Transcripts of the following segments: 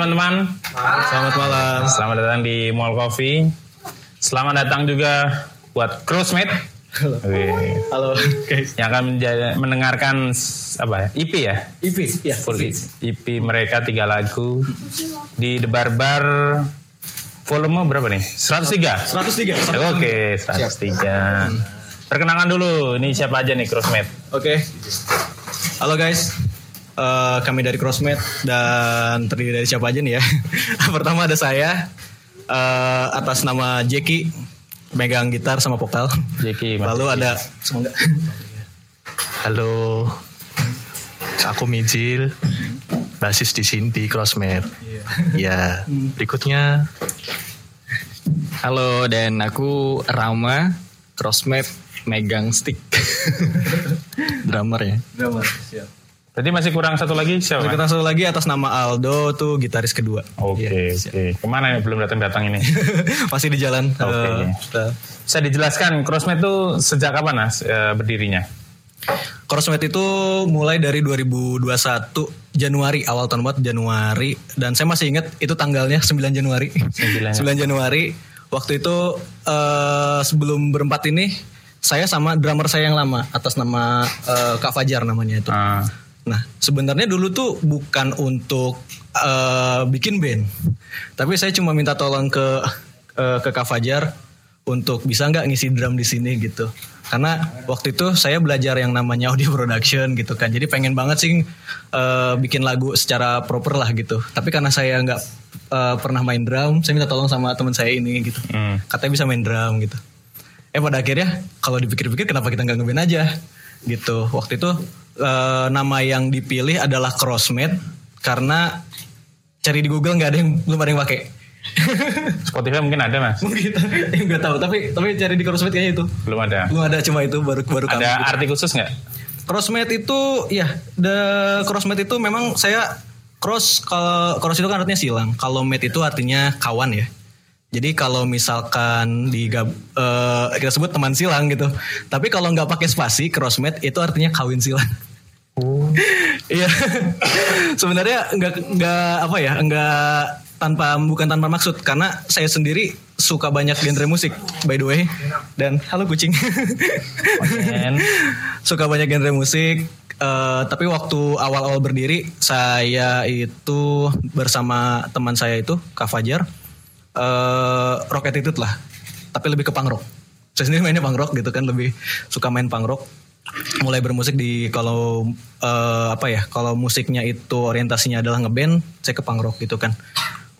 Selamat malam teman-teman. Selamat malam. Selamat datang di Mall Coffee. Selamat datang juga buat Crossmate. Wih. Halo guys. Yang akan mendengarkan apa ya? EP ya? IP ya. Full EP mereka tiga lagu di The Barbar volume berapa nih? 103. 103. Oke, 103. Perkenalkan dulu, ini siapa aja nih Crossmate? Oke. Halo guys. Eh, kami dari Crossmate dan terdiri dari siapa aja nih ya? Pertama ada saya eh, atas nama Jeki megang gitar sama vokal. Jeki. Lalu ada semoga Halo, aku Mijil, basis di sini di Crossmate. Ya, berikutnya Halo dan aku Rama Crossmate megang stick drummer ya drummer. Siap. Berarti masih kurang satu lagi siapa? Kita satu lagi atas nama Aldo tuh gitaris kedua. Oke, oke. Ke mana nih belum datang-datang ini? Masih di jalan. Oke. Eh, kita- Bisa dijelaskan Crossmate itu sejak kapan Mas eh, berdirinya? Crossmate itu mulai dari 2021 Januari awal tahun banget Januari dan saya masih ingat itu tanggalnya 9 Januari. 9 Januari. Waktu itu eh, sebelum berempat ini saya sama drummer saya yang lama atas nama eh, Kak Fajar namanya itu. Ah, Nah, sebenarnya dulu tuh bukan untuk eh, bikin band. Tapi saya cuma minta tolong ke eh, ke Kak Fajar untuk bisa nggak ngisi drum di sini gitu. Karena waktu itu saya belajar yang namanya audio production gitu kan. Jadi pengen banget sih eh, bikin lagu secara proper lah gitu. Tapi karena saya nggak eh, pernah main drum, saya minta tolong sama teman saya ini gitu. hmm. Katanya bisa main drum gitu. Eh pada akhirnya kalau dipikir-pikir kenapa kita nggak ngeband aja gitu. Waktu itu eh, nama yang dipilih adalah Crossmate karena cari di Google nggak ada yang belum ada yang pakai. Spotify mungkin ada Mas? Mungkin yang nggak tahu tapi tapi cari di Crossmate kayaknya itu Belum ada. belum ada cuma itu baru baru kami. Ada arti khusus nggak? Crossmate itu ya the crossmate itu memang saya cross kalau cross itu kan artinya silang. Kalau mate itu artinya kawan ya. Jadi kalau misalkan di eh, kita sebut teman silang gitu. Tapi kalau nggak pakai spasi crossmate itu artinya kawin silang. Iya. Sebenarnya nggak nggak apa ya nggak tanpa bukan tanpa maksud karena saya sendiri suka banyak genre musik by the way dan halo kucing. Suka banyak genre musik eh, tapi waktu awal-awal berdiri saya itu bersama teman saya itu Kak Fajar eh rock attitude lah. Tapi lebih ke punk rock. Saya sendiri mainnya punk rock gitu kan lebih suka main punk rock. Mulai bermusik di kalau eh, apa ya kalau musiknya itu orientasinya adalah ngeband saya ke punk rock gitu kan.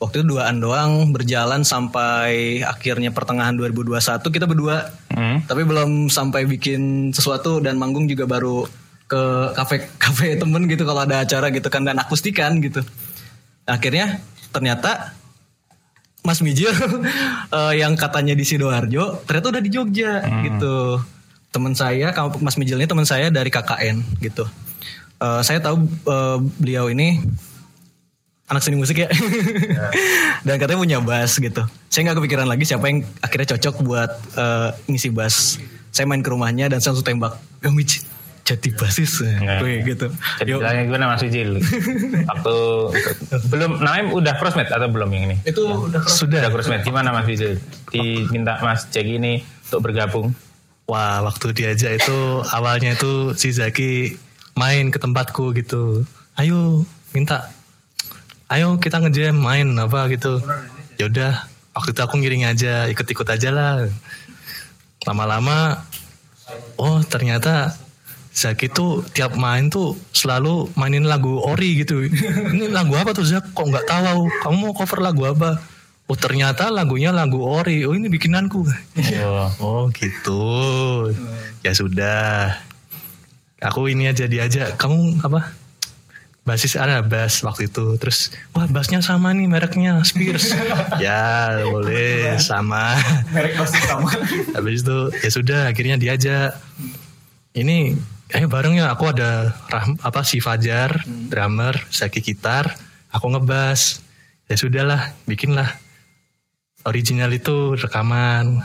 Waktu itu duaan doang berjalan sampai akhirnya pertengahan 2021 kita berdua. Hmm. tapi belum sampai bikin sesuatu dan manggung juga baru ke kafe kafe temen gitu kalau ada acara gitu kan dan akustikan gitu. Akhirnya ternyata Mas Mijil eh, yang katanya di sidoarjo ternyata udah di Jogja gitu teman saya Mas Mijil ini teman saya dari KKN gitu Eh, saya tahu eh, beliau ini anak seni musik ya. Dan katanya punya bass gitu. Saya nggak kepikiran lagi siapa yang akhirnya cocok buat eh, ngisi bass. Saya main ke rumahnya dan saya langsung tembak. Ya Mij, jadi basis. Ya. Wih, gitu. Jadi Yuk. bilangnya gimana Mas Wijil? Waktu belum namanya udah Crossmate atau belum yang ini? Itu udah Sudah. Udah Crossmate. Gimana Mas Wijil? Diminta Mas Jack ini untuk bergabung. wah waktu diajak itu awalnya itu si Zaki main ke tempatku gitu. Ayo minta, ayo kita ngejam main apa gitu. Yaudah waktu itu aku ngiring aja ikut-ikut aja lah. Lama-lama, oh ternyata Zaki tuh tiap main tuh selalu mainin lagu ori gitu. Ini lagu apa tuh Zak? Kok nggak tahu? Kamu mau cover lagu apa? Oh ternyata lagunya lagu ori. Oh ini bikinanku. Oh. Oh gitu. Ya sudah. Aku ini aja diajak. Kamu apa? Basis ada bass waktu itu. Terus wah bassnya sama nih mereknya Spears. ya boleh sama. merek pasti sama. Habis itu ya sudah akhirnya diajak. Ini ayo bareng ya aku ada Rahm, apa si Fajar drummer, Zaki gitar, aku ngebas. Ya sudahlah, bikinlah original itu rekaman.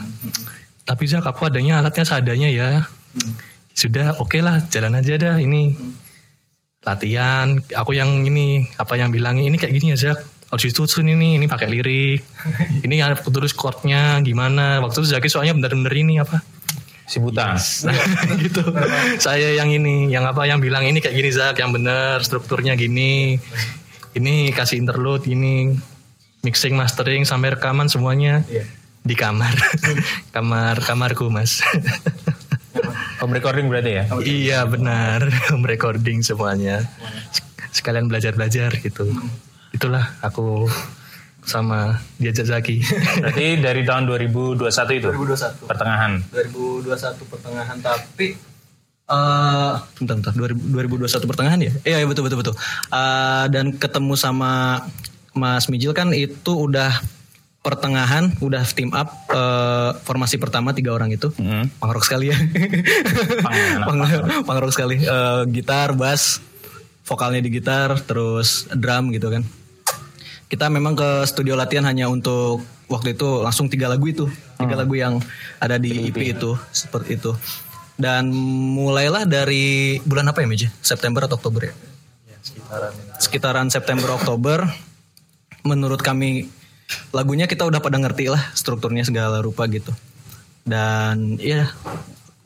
Tapi Zak aku adanya alatnya seadanya ya. Sudah oke lah jalan aja dah ini. latihan aku yang ini apa yang bilang ini kayak gini aja harus ditusun ini ini pakai lirik ini ada terus chordnya gimana waktu itu Zaki soalnya bener-bener ini apa Si Buta. gitu. Saya yang ini yang apa yang bilang ini kayak gini Zak yang bener strukturnya gini. Ini kasih interlude ini mixing mastering sampai rekaman semuanya di kamar. Kamar kamarku mas. Home recording berarti ya? iya benar. Home recording semuanya. Sekalian belajar belajar gitu. Itulah aku sama diajak Zaki Berarti dari tahun 2021 itu? 2021. Pertengahan. 2021 pertengahan tapi eh bentar, bentar, 2000 2021 pertengahan ya? Iya, iya betul betul betul. Eh, dan ketemu sama Mas Mijil kan itu udah pertengahan, udah team up eh, formasi pertama tiga orang itu. Hmm. Pangrok sekali ya. anak Pang- Pangrok sekali. Eh, gitar, bass, vokalnya di gitar, terus drum gitu kan. Kita memang ke studio latihan hanya untuk waktu itu langsung tiga lagu itu, tiga lagu yang ada di EP itu, seperti itu. Dan mulailah dari bulan apa ya Meja? September atau Oktober ya? sekitaran September Oktober. Menurut kami lagunya kita udah pada ngerti lah strukturnya segala rupa gitu. Dan ya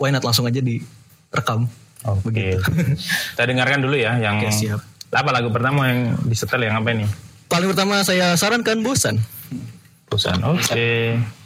why not langsung aja direkam. Oke. Kita dengarkan dulu ya yang Oke, siap. apa lagu pertama yang disetel yang apa ini? Paling pertama saya sarankan bosan. Bosan. Oke. Langit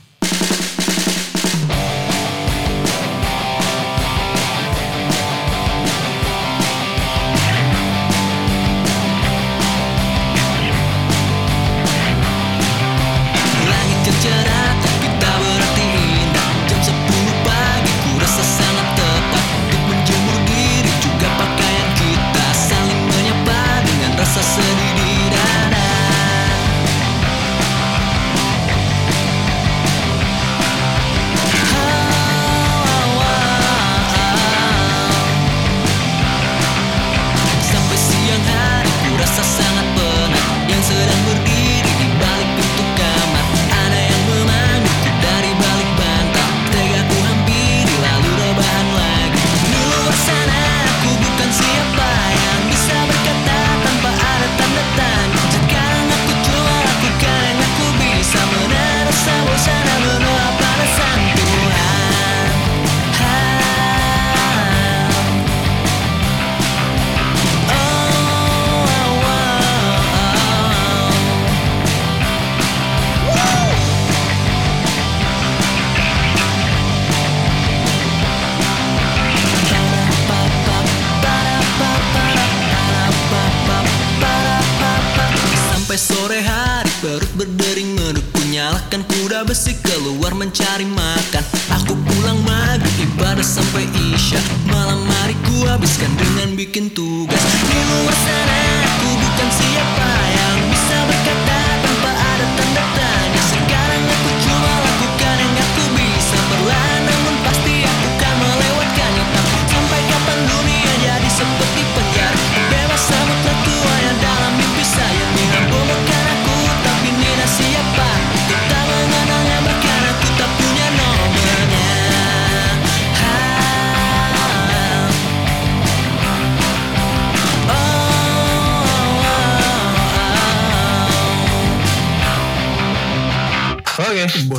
sampai isya. Malam hari ku habiskan dengan bikin tugas. Di luar sana aku bukan siapa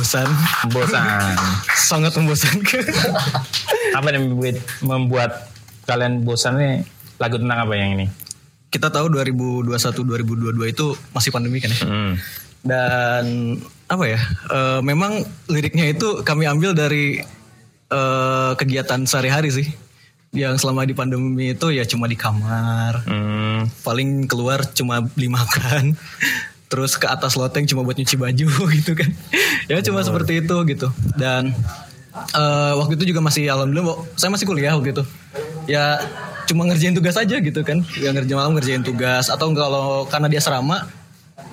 Oke. Bosan. Bosan. Sangat membosankan. apa yang membuat, membuat kalian bosan nih? Lagu tentang apa yang ini? Kita tahu 2021 2022 itu masih pandemi kan ya. Hmm. Dan apa ya? eh, memang liriknya itu kami ambil dari eh, kegiatan sehari-hari sih. Yang selama di pandemi itu ya cuma di kamar, Hmm. paling keluar cuma beli makan terus ke atas loteng cuma buat nyuci baju gitu kan. Ya cuma seperti itu gitu. Dan eh, waktu itu juga masih alhamdulillah saya masih kuliah waktu itu. Ya cuma ngerjain tugas aja gitu kan. Ya ngerjain malam ngerjain tugas. Atau kalau karena dia serama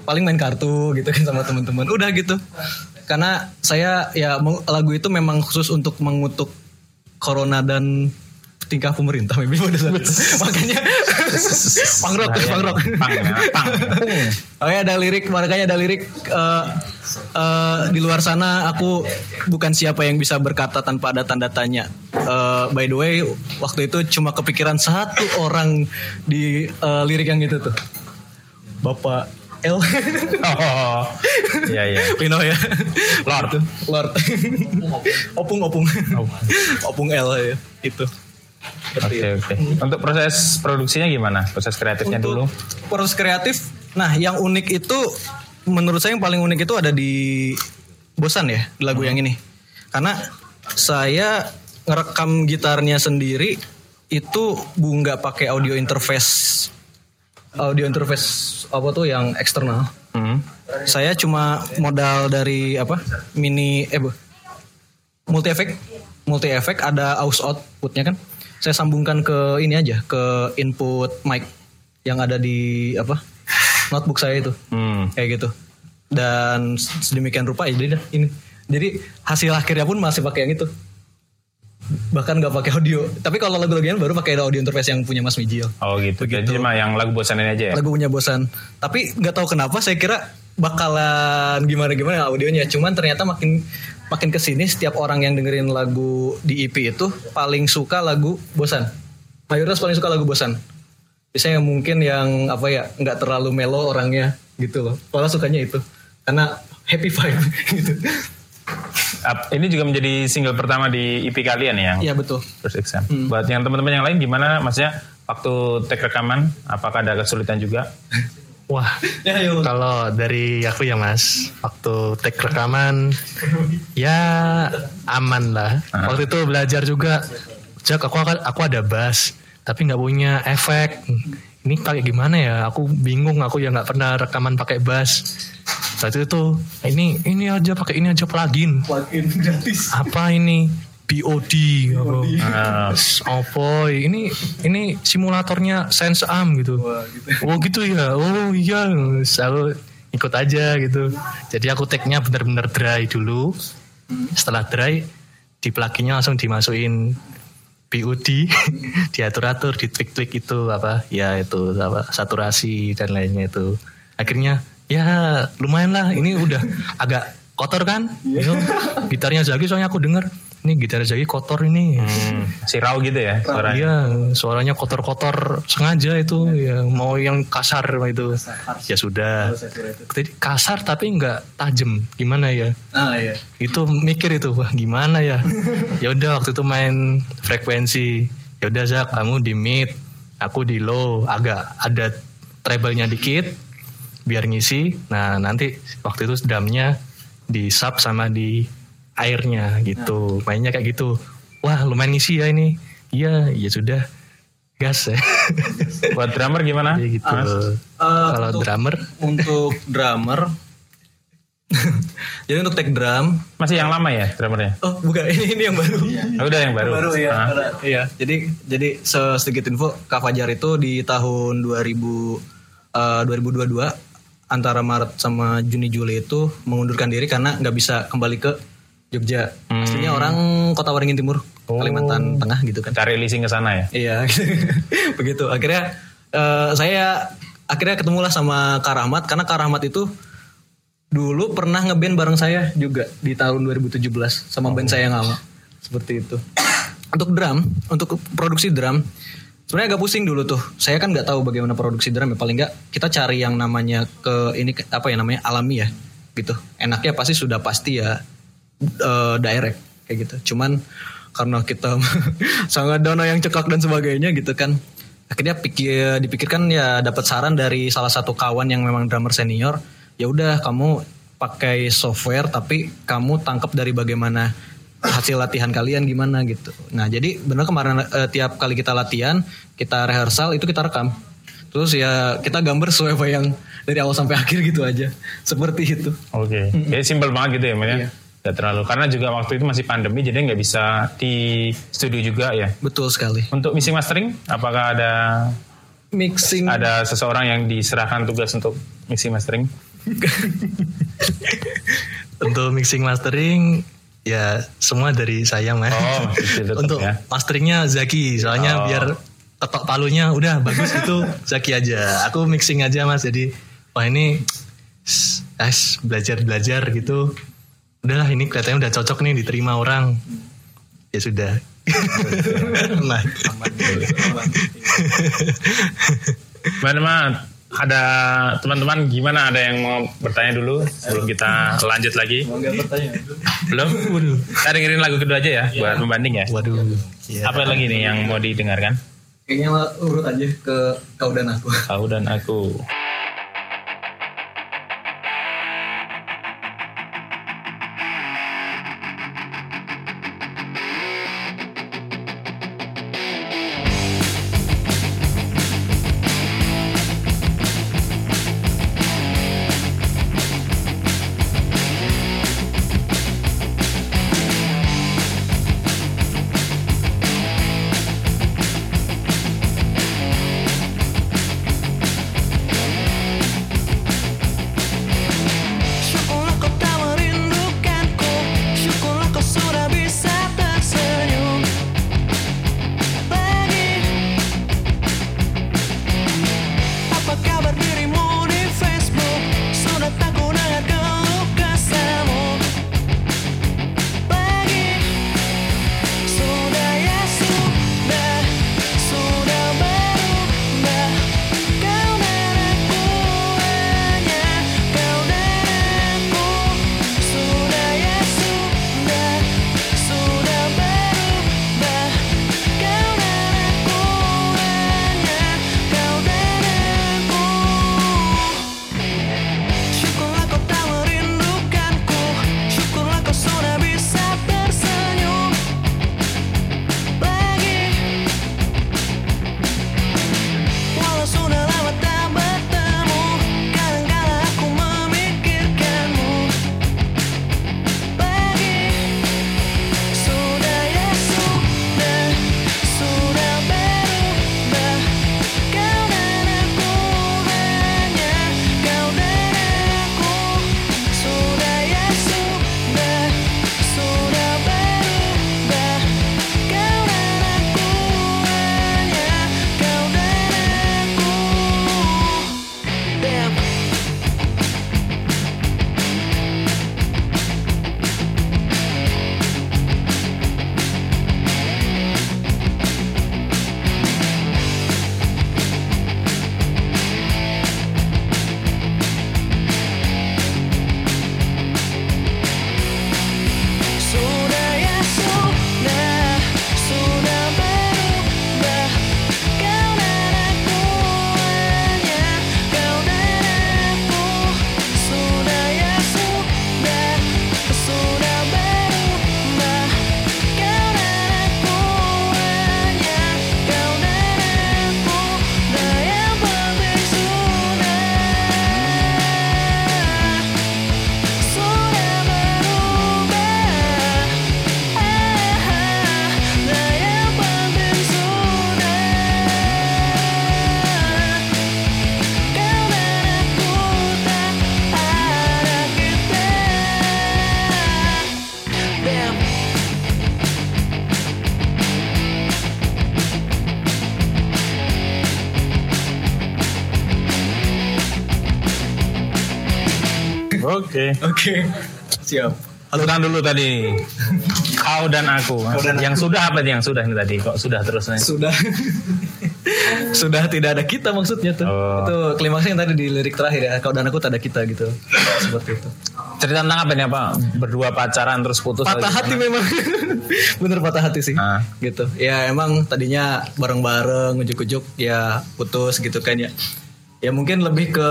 paling main kartu gitu kan sama teman-teman. Udah gitu. Karena saya ya lagu itu memang khusus untuk mengutuk corona dan tingkah pemerintah maybe pada saat itu. makanya pangrok Bahaya. pangrok Pang, ya, pang. Oke ada lirik makanya ada lirik eh, eh, di luar sana aku bukan siapa yang bisa berkata tanpa ada tanda tanya. Eh, by the way waktu itu cuma kepikiran satu orang di eh, lirik yang itu tuh. Bapak L. Oh, iya iya. Lino ya. Lord. Lord. opung opung. opung L ya itu. Oke oke. Untuk proses produksinya gimana? Proses kreatifnya dulu. proses kreatif nah yang unik itu menurut saya yang paling unik itu ada di bosan ya lagu yang ini karena saya ngerekam gitarnya sendiri itu bu nggak pakai audio interface audio interface apa tuh yang eksternal Hmm. saya cuma modal dari apa mini eh bu, multi efek multi efek ada aux outputnya kan saya sambungkan ke ini aja ke input mic yang ada di apa notebook saya itu. Hmm. kayak gitu. Dan sedemikian rupa ya jadi dah, ini. Jadi hasil akhirnya pun masih pakai yang itu. Bahkan nggak pakai audio. Tapi kalau lagu-lagu yang baru pakai audio interface yang punya Mas Mijil. Oh gitu. Jadi cuma yang lagu bosan ini aja ya. lagu punya bosan. Tapi nggak tahu kenapa saya kira bakalan gimana gimana audionya. Cuman ternyata makin makin ke sini setiap orang yang dengerin lagu di EP itu paling suka lagu bosan. Mayoritas paling suka lagu bosan. Biasanya mungkin yang apa ya nggak terlalu melo orangnya gitu loh. Malah sukanya itu. Karena happy vibe gitu. Ini juga menjadi single pertama di EP kalian ya, yang iya betul. First Exam. Buat yang teman-teman yang lain gimana? Maksudnya waktu take rekaman, apakah ada kesulitan juga? Wah, ya yuk kalau dari aku ya mas, waktu take rekaman ya aman lah. Waktu itu belajar juga, Jak aku aku ada bass, tapi nggak punya efek. Ini pakai gimana ya? Aku bingung. Aku ya nggak pernah rekaman pakai bass. Saat itu ini ini aja pakai ini aja plugin. plugin gratis Apa ini? BOD apa? Ah, Apa ini ini simulatornya Sense Am gitu. Oh gitu ya. Oh iya. Aku ikut aja gitu. Jadi aku take-nya bener-bener dry dulu. Setelah dry di pluginnya langsung dimasukin BOD diatur-atur di tweak-tweak itu apa ya itu apa saturasi dan lainnya itu akhirnya ya lumayan lah ini udah agak kotor kan Itu gitarnya Zaki soalnya aku denger ini gitar Zaki kotor ini hmm, si raw gitu ya suaranya. Iya, suaranya kotor-kotor sengaja itu ya mau yang kasar itu. Ya sudah. Jadi kasar tapi nggak tajam. Gimana ya? ah iya Itu mikir itu, wah gimana ya? ya udah waktu itu main frekuensi. Ya udah Zak, kamu di mid, aku di low, agak ada treble-nya dikit biar ngisi. Nah, nanti waktu itu drumnya di sub sama di airnya gitu. Mainnya kayak gitu. Wah, lumayan ngisi ya ini. Iya, ya sudah. Gas ya. Buat drummer gimana? Ya gitu. Eh, Kalau untuk- drummer untuk drummer jadi untuk take drum Masih yang lama ya drummernya? oh bukan ini ini yang baru Oh, udah yang baru. baru ya Ah. iya jadi jadi se- sedikit info Kak Fajar itu di tahun 2000 eh, 2022 antara Maret sama Juni Juli itu mengundurkan diri karena nggak bisa kembali ke Jogja aslinya orang Kota Waringin Timur Kalimantan Tengah gitu kan Cari leasing ke sana ya? Iya, begitu. Akhirnya eh, saya akhirnya ketemulah sama Kak Rahmat karena Kak Rahmat itu dulu pernah ngeband bareng saya juga di tahun 2017 sama band saya yang lama. Seperti itu. Untuk drum, untuk produksi drum sebenarnya agak pusing dulu tuh. Saya kan nggak tahu bagaimana produksi drum ya paling nggak kita cari yang namanya ke ini apa ya namanya alami ya gitu. Enaknya pasti sudah pasti ya eh, direct kayak gitu. Cuman karena kita sangat dana yang cekak dan sebagainya gitu kan. Akhirnya pikir dipikirkan ya dapat saran dari salah satu kawan yang memang drummer senior, ya udah kamu pakai software tapi kamu tangkap dari bagaimana hasil latihan kalian gimana gitu. Nah, jadi benar kemarin eh, tiap kali kita latihan, kita rehearsal itu kita rekam. Terus ya kita gambar sesuai apa yang dari awal sampai akhir gitu aja. Seperti itu. Oke. Jadi simpel banget gitu ya, ya? Iya. Nggak terlalu. Karena juga waktu itu masih pandemi, jadi nggak bisa di studio juga ya. Betul sekali. Untuk mixing mastering, apakah ada Mixing ada seseorang yang diserahkan tugas untuk mixing mastering? untuk mixing mastering Ya semua dari saya mas. Oh, Untuk ya. masteringnya Zaki, soalnya Oh. biar ketok palunya udah bagus itu Zaki aja. Aku mixing aja mas, jadi wah ini es belajar belajar gitu. Udahlah ini kelihatannya udah cocok nih diterima orang. Ya sudah. nah, Mana mah ada teman-teman gimana ada yang mau bertanya dulu sebelum kita lanjut lagi? Belum? Kita dengerin lagu kedua aja ya buat pembanding ya. waduh. Ya. Apa lagi nih yang mau didengarkan? Kayaknya urut aja ke kau dan aku. Kau dan aku. Oke. Oke. Siap. Halo dulu tadi. Kau dan aku. yang sudah apa yang sudah ini tadi? Kok sudah terus nih? Sudah. Sudah tidak ada kita maksudnya tuh. Oh. Itu klimaksnya yang tadi di lirik terakhir ya. Kau dan aku tak ada kita gitu. Seperti itu. Cerita tentang apa nih apa? Berdua pacaran terus putus. patah lagi. hati memang bener patah hati sih Ah. gitu ya emang tadinya bareng-bareng ujuk-ujuk ya putus gitu kan ya ya mungkin lebih ke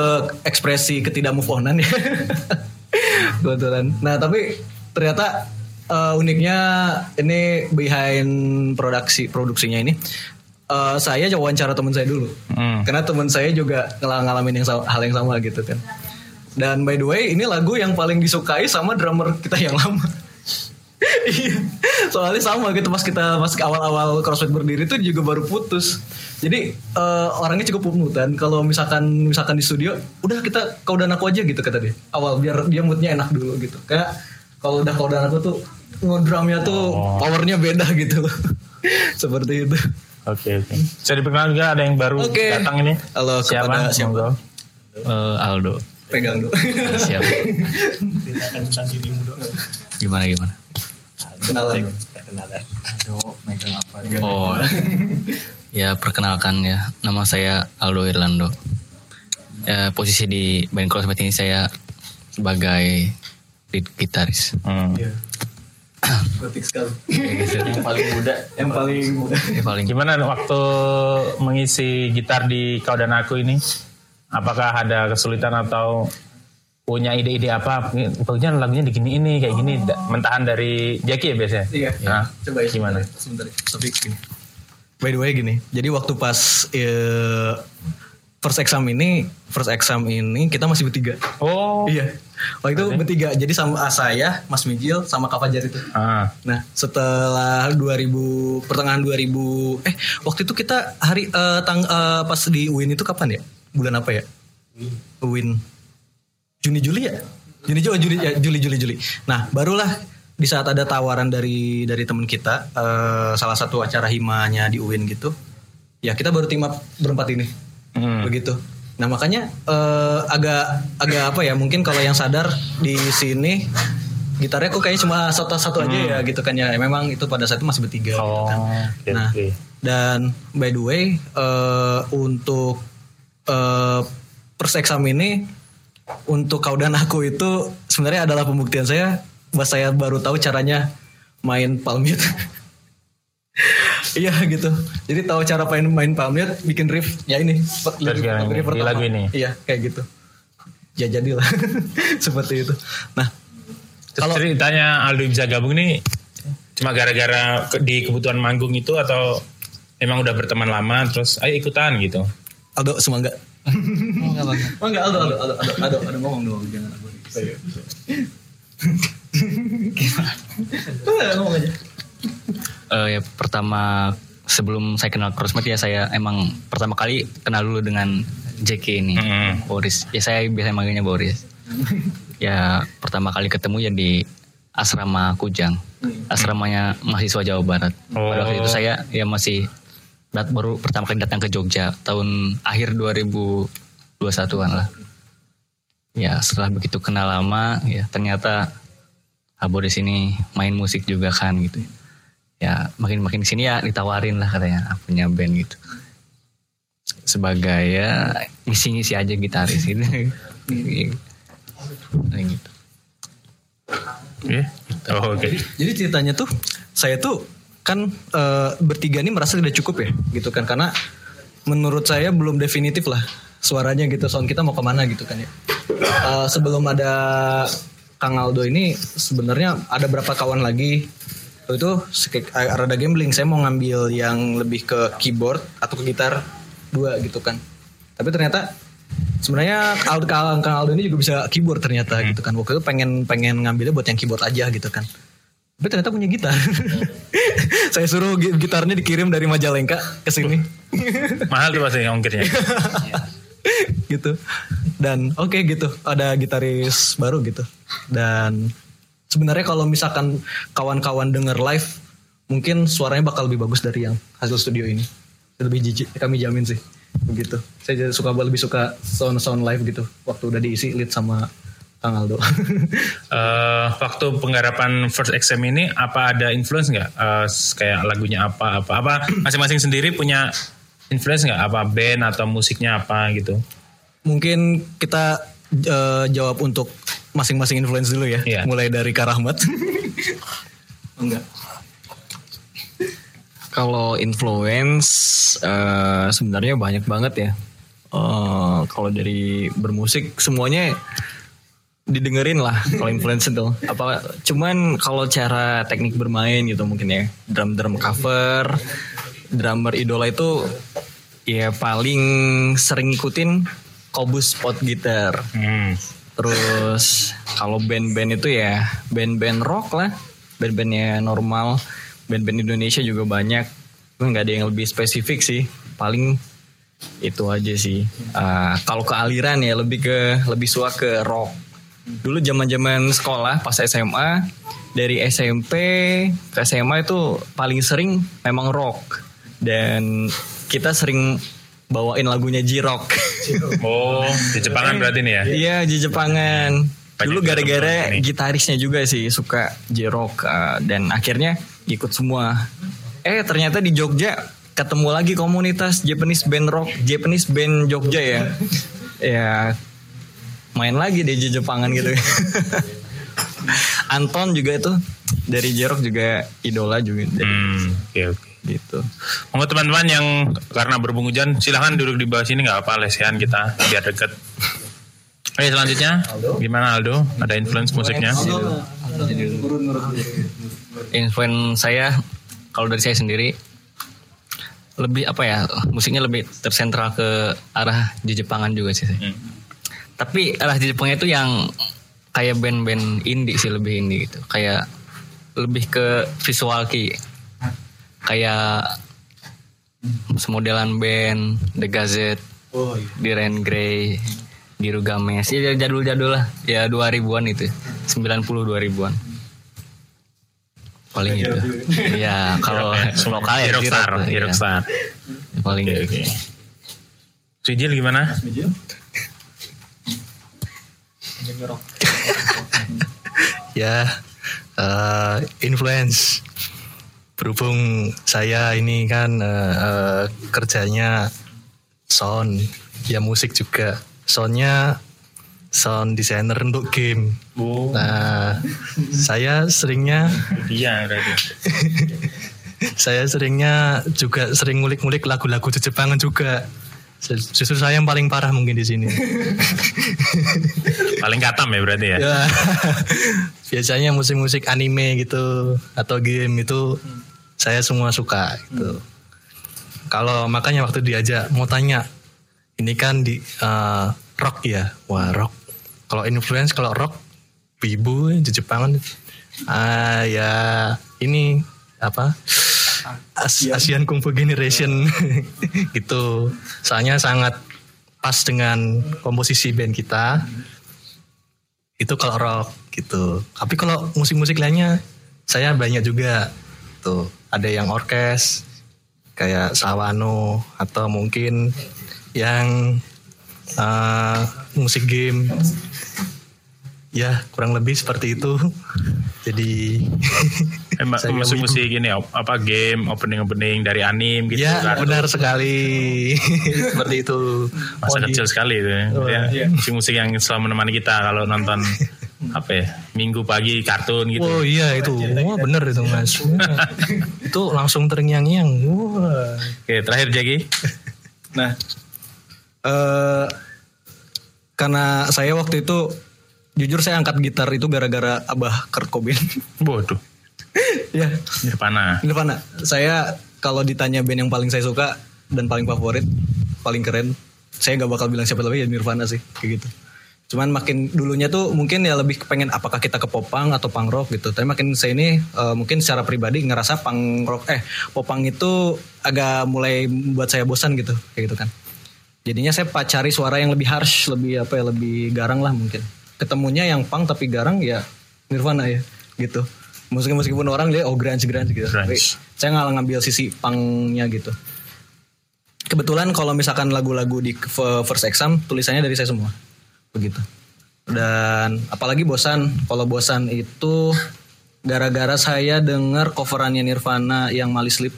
ekspresi ketidak move onan ya kebetulan. Nah tapi ternyata eh, uniknya ini behind produksi produksinya ini eh, saya wawancara teman saya dulu. Hmm. karena teman saya juga ngal- ngalamin yang sama- hal yang sama gitu kan. Dan by the way ini lagu yang paling disukai sama drummer kita yang lama soalnya sama gitu pas kita pas awal-awal CrossFit berdiri itu juga baru putus. Jadi eh, orangnya cukup pumutan. Kalau misalkan misalkan di studio, udah kita kau dan aku aja gitu kata dia. Awal biar dia moodnya enak dulu gitu. Kayak kalau udah kodan aku tuh ngedrumnya tuh Oh. powernya beda gitu seperti itu Oke oke. Bisa diperkenalkan juga ada yang baru Oke. datang ini. Halo, kepada siapa? Monggo. Eh, Aldo. pegang dulu Siap. Gimana gimana? Kenalan Oh. ya perkenalkan ya. Nama saya Aldo Irlando. Ya, posisi di band Crossmet ini saya sebagai lead gitaris. Hmm. Gotik sekali yang paling muda. yang paling muda Yang paling Gimana waktu mengisi gitar di Kau dan Aku ini? Apakah ada kesulitan atau punya ide-ide apa? Pokoknya lagunya digini ini kayak gini da- mentahan dari Jaki ya biasanya? Iya. Nah, coba ya gimana? sebentar tapi gini by the way gini jadi waktu pas eh, first exam ini first exam ini kita masih bertiga Oh. iya waktu itu bertiga jadi sama saya Mas Mijil sama Kak Fajar itu Ah. Nah, setelah 2000 pertengahan 2000 eh waktu itu kita hari eh, tang eh, pas di UIN itu kapan ya? Bulan apa ya? UIN. Juni Juli ya? Juni Juli Juli ya, Juli Juli Juli. Nah, barulah di saat ada tawaran dari dari teman kita eh, salah satu acara himanya di UIN gitu. Ya, kita baru tim up berempat ini. Hmm. Begitu. Nah, makanya eh, agak agak apa ya? Mungkin kalau yang sadar di sini gitarnya kok kayaknya cuma satu-satu aja ya gitu kan ya. Memang itu pada saat itu masih bertiga gitu Oh, kan. oke, Nah, oke. dan by the way eh, untuk first exam ini untuk kau dan aku itu sebenarnya adalah pembuktian saya bahwa saya baru tahu caranya main palm mute. Iya gitu. Jadi tahu cara main main palm mute, bikin riff ya ini yang riff lagu ini? Iya kayak gitu. Ya jadilah seperti itu. Nah Terus ceritanya Aldo bisa gabung nih cuma gara-gara di kebutuhan manggung itu atau emang udah berteman lama terus ayo ikutan gitu. Aldo semangga. Oh enggak Aldo Aldo Aldo Aldo, Aldo ngomong dong jangan aku. Gimana? ngomong aja. Eh, ya pertama sebelum saya kenal Crossmet ya saya emang pertama kali kenal dulu dengan JK ini Mm-mm. Boris ya saya biasa manggilnya Boris ya pertama kali ketemu ya di asrama Kujang asramanya mahasiswa Jawa Barat pada waktu itu Oh. saya ya masih dat baru pertama kali datang ke Jogja tahun akhir 2021an lah ya setelah begitu kenal lama ya ternyata ah, Boris ini main musik juga kan gitu ya makin makin sini ya ditawarin lah katanya ah, punya band gitu sebagai ya ngisi-ngisi aja gitaris gitu Kayak gitu. Oke. Oh, oke. Jadi ceritanya tuh saya tuh kan eh, bertiga ini merasa udah cukup ya gitu kan. Karena menurut saya belum definitif lah suaranya gitu sound kita mau ke mana gitu kan ya. Eh, sebelum ada Kang Aldo ini sebenarnya ada berapa kawan lagi? Itu eh, rada gambling. Saya mau ngambil yang lebih ke keyboard atau ke gitar dua gitu kan. Tapi ternyata sebenarnya Aldo Kang Aldo ini juga bisa keyboard ternyata gitu kan. Waktu itu pengen pengen ngambilnya buat yang keyboard aja gitu kan tapi ternyata punya gitar. Saya suruh gi- gitarnya dikirim dari Majalengka ke sini. Mahal tuh pasti ongkirnya. gitu. Dan oke gitu. Ada gitaris baru gitu. Dan sebenarnya kalau misalkan kawan-kawan denger live mungkin suaranya bakal lebih bagus dari yang hasil studio ini. Lebih jijik kami jamin sih. Begitu saya suka lebih suka sound sound live gitu. Waktu udah diisi lead sama Kang Aldo Eh, waktu penggarapan first exam ini apa ada influence nggak? Eh, kayak lagunya apa apa apa masing-masing sendiri punya influence nggak? Apa band atau musiknya apa gitu? mungkin kita eh, jawab untuk masing-masing influence dulu ya Iya. mulai dari Kak Rahmat enggak Kalau influence eh, sebenarnya banyak banget ya. Eh, kalau dari bermusik semuanya didengerin lah kalau influence itu. Apa cuman kalau cara teknik bermain gitu mungkin ya. Drum-drum cover, drummer idola itu ya paling sering ngikutin Kobus Pot Gitar. Hmm. Terus kalau band-band itu ya band-band rock lah, band-bandnya normal, band-band Indonesia juga banyak. Nggak ada yang lebih spesifik sih, paling itu aja sih. Ah, kalau ke aliran ya lebih ke lebih suka ke rock, dulu zaman-zaman sekolah pas SMA dari SMP ke SMA itu paling sering memang rock dan kita sering bawain lagunya J-Rock. Oh, di Jepangan berarti nih ya? Iya di Jepangan. Dulu gara-gara gitarisnya juga sih suka J-Rock uh, dan akhirnya ikut semua. Eh ternyata di Jogja ketemu lagi komunitas Japanese band rock, Japanese band Jogja ya. ya main lagi di Jepangan gitu. Anton juga itu dari J-Rock juga idola juga dari Hmm, oke oke. gitu. Monggo teman-teman yang karena berhubung hujan silahkan duduk di bawah sini nggak apa lesehan kita biar deket. Oke selanjutnya gimana Aldo? Ada influence musiknya? influence saya kalau dari saya sendiri lebih apa ya musiknya lebih tersentral ke arah di Jepangan juga sih. Hmm. Tapi arah di Jepang itu yang kayak band-band indie sih lebih indie gitu. Kayak lebih ke visual ki. Kayak semodelan band The Gazette, Oh iya. Diren Grey, Giru Games. Ya jadul-jadul lah. Ya 2000-an itu. 90 2000-an. Paling itu. Ya kalau lokal ya Rockstar, iya. Rockstar. Paling gitu. oke. Sujil gimana? Ya eh, influence. Berhubung saya ini kan eh, eh, kerjanya sound ya musik juga. Soundnya sound designer untuk game. Bu, nah saya seringnya iya saya seringnya juga sering ngulik-ngulik lagu-lagu Jepangan juga justru saya yang paling parah mungkin di sini Paling katam ya berarti ya. Ya. Biasanya musik-musik anime gitu atau game itu saya semua suka gitu. Kalau makanya waktu diajak mau tanya ini kan di eh, rock ya. Wah, rock. Kalau influence kalau rock Bibu di Jepangan ah ya ini apa? As- Asian Kung Fu Generation gitu. Soalnya sangat pas dengan komposisi band kita itu kalau rock gitu. Tapi kalau musik-musik lainnya saya banyak juga tuh. Ada yang orkes kayak Sawano atau mungkin yang eh, musik game. Ya kurang lebih seperti itu. Jadi Emang Saya musik-musik gini apa game opening-opening dari anim gitu ya kan. benar sekali seperti itu. Masa Oh, kecil sekali itu ya. Oh, Ya, iya. Musik-musik yang selalu menemani kita kalau nonton apa ya minggu pagi kartun gitu. Oh iya itu, wah bener itu mas. Itu langsung terngiang-ngiang. Wah. Oke terakhir Jackie. Nah, eh karena saya waktu itu jujur saya angkat gitar itu gara-gara abah Kurt Cobain. Bodoh. ya, Nirvana. Nirvana. Saya kalau ditanya band yang paling saya suka dan paling favorit, paling keren, saya nggak bakal bilang siapa lagi ya Nirvana sih, kayak gitu. Cuman makin dulunya tuh mungkin ya lebih pengen apakah kita ke popang atau punk rock gitu. Tapi makin saya ini eh, mungkin secara pribadi ngerasa punk rock eh popang itu agak mulai buat saya bosan gitu, kayak gitu kan. Jadinya saya pa- cari suara yang lebih harsh, lebih apa ya, lebih garang lah mungkin. Ketemunya yang punk tapi garang ya Nirvana ya, gitu. Meskipun meskipun orang lihat oh grunge grunge gitu. Grunge. Tapi saya nggak ngambil sisi punknya gitu. Kebetulan kalau misalkan lagu-lagu di first exam tulisannya dari saya semua, begitu. Dan apalagi bosan, kalau bosan itu gara-gara saya dengar coverannya Nirvana yang Mali Sleep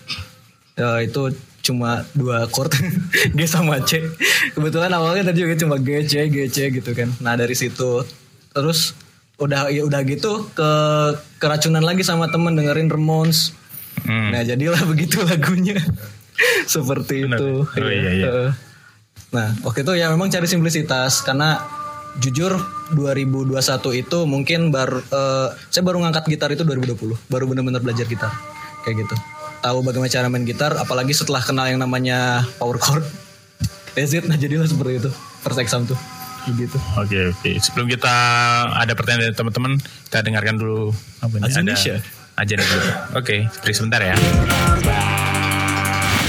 Ya, itu cuma dua chord G sama C. Kebetulan awalnya tadi juga cuma G C G C gitu kan. Nah dari situ terus udah ya udah gitu ke keracunan lagi sama temen dengerin Ramones. Hmm. Nah jadilah begitu lagunya seperti Benar. itu. Oh, iya, iya. Eh, Nah waktu itu ya memang cari simplisitas karena jujur 2021 itu mungkin baru eh, saya baru ngangkat gitar itu 2020 baru benar-benar belajar gitar kayak gitu tahu bagaimana cara main gitar apalagi setelah kenal yang namanya power chord that's it nah jadilah seperti itu first exam tuh begitu Oke oke. Sebelum kita ada pertanyaan dari teman-teman, kita dengarkan dulu apa ini? Ada aja dulu. Oke, beri sebentar ya.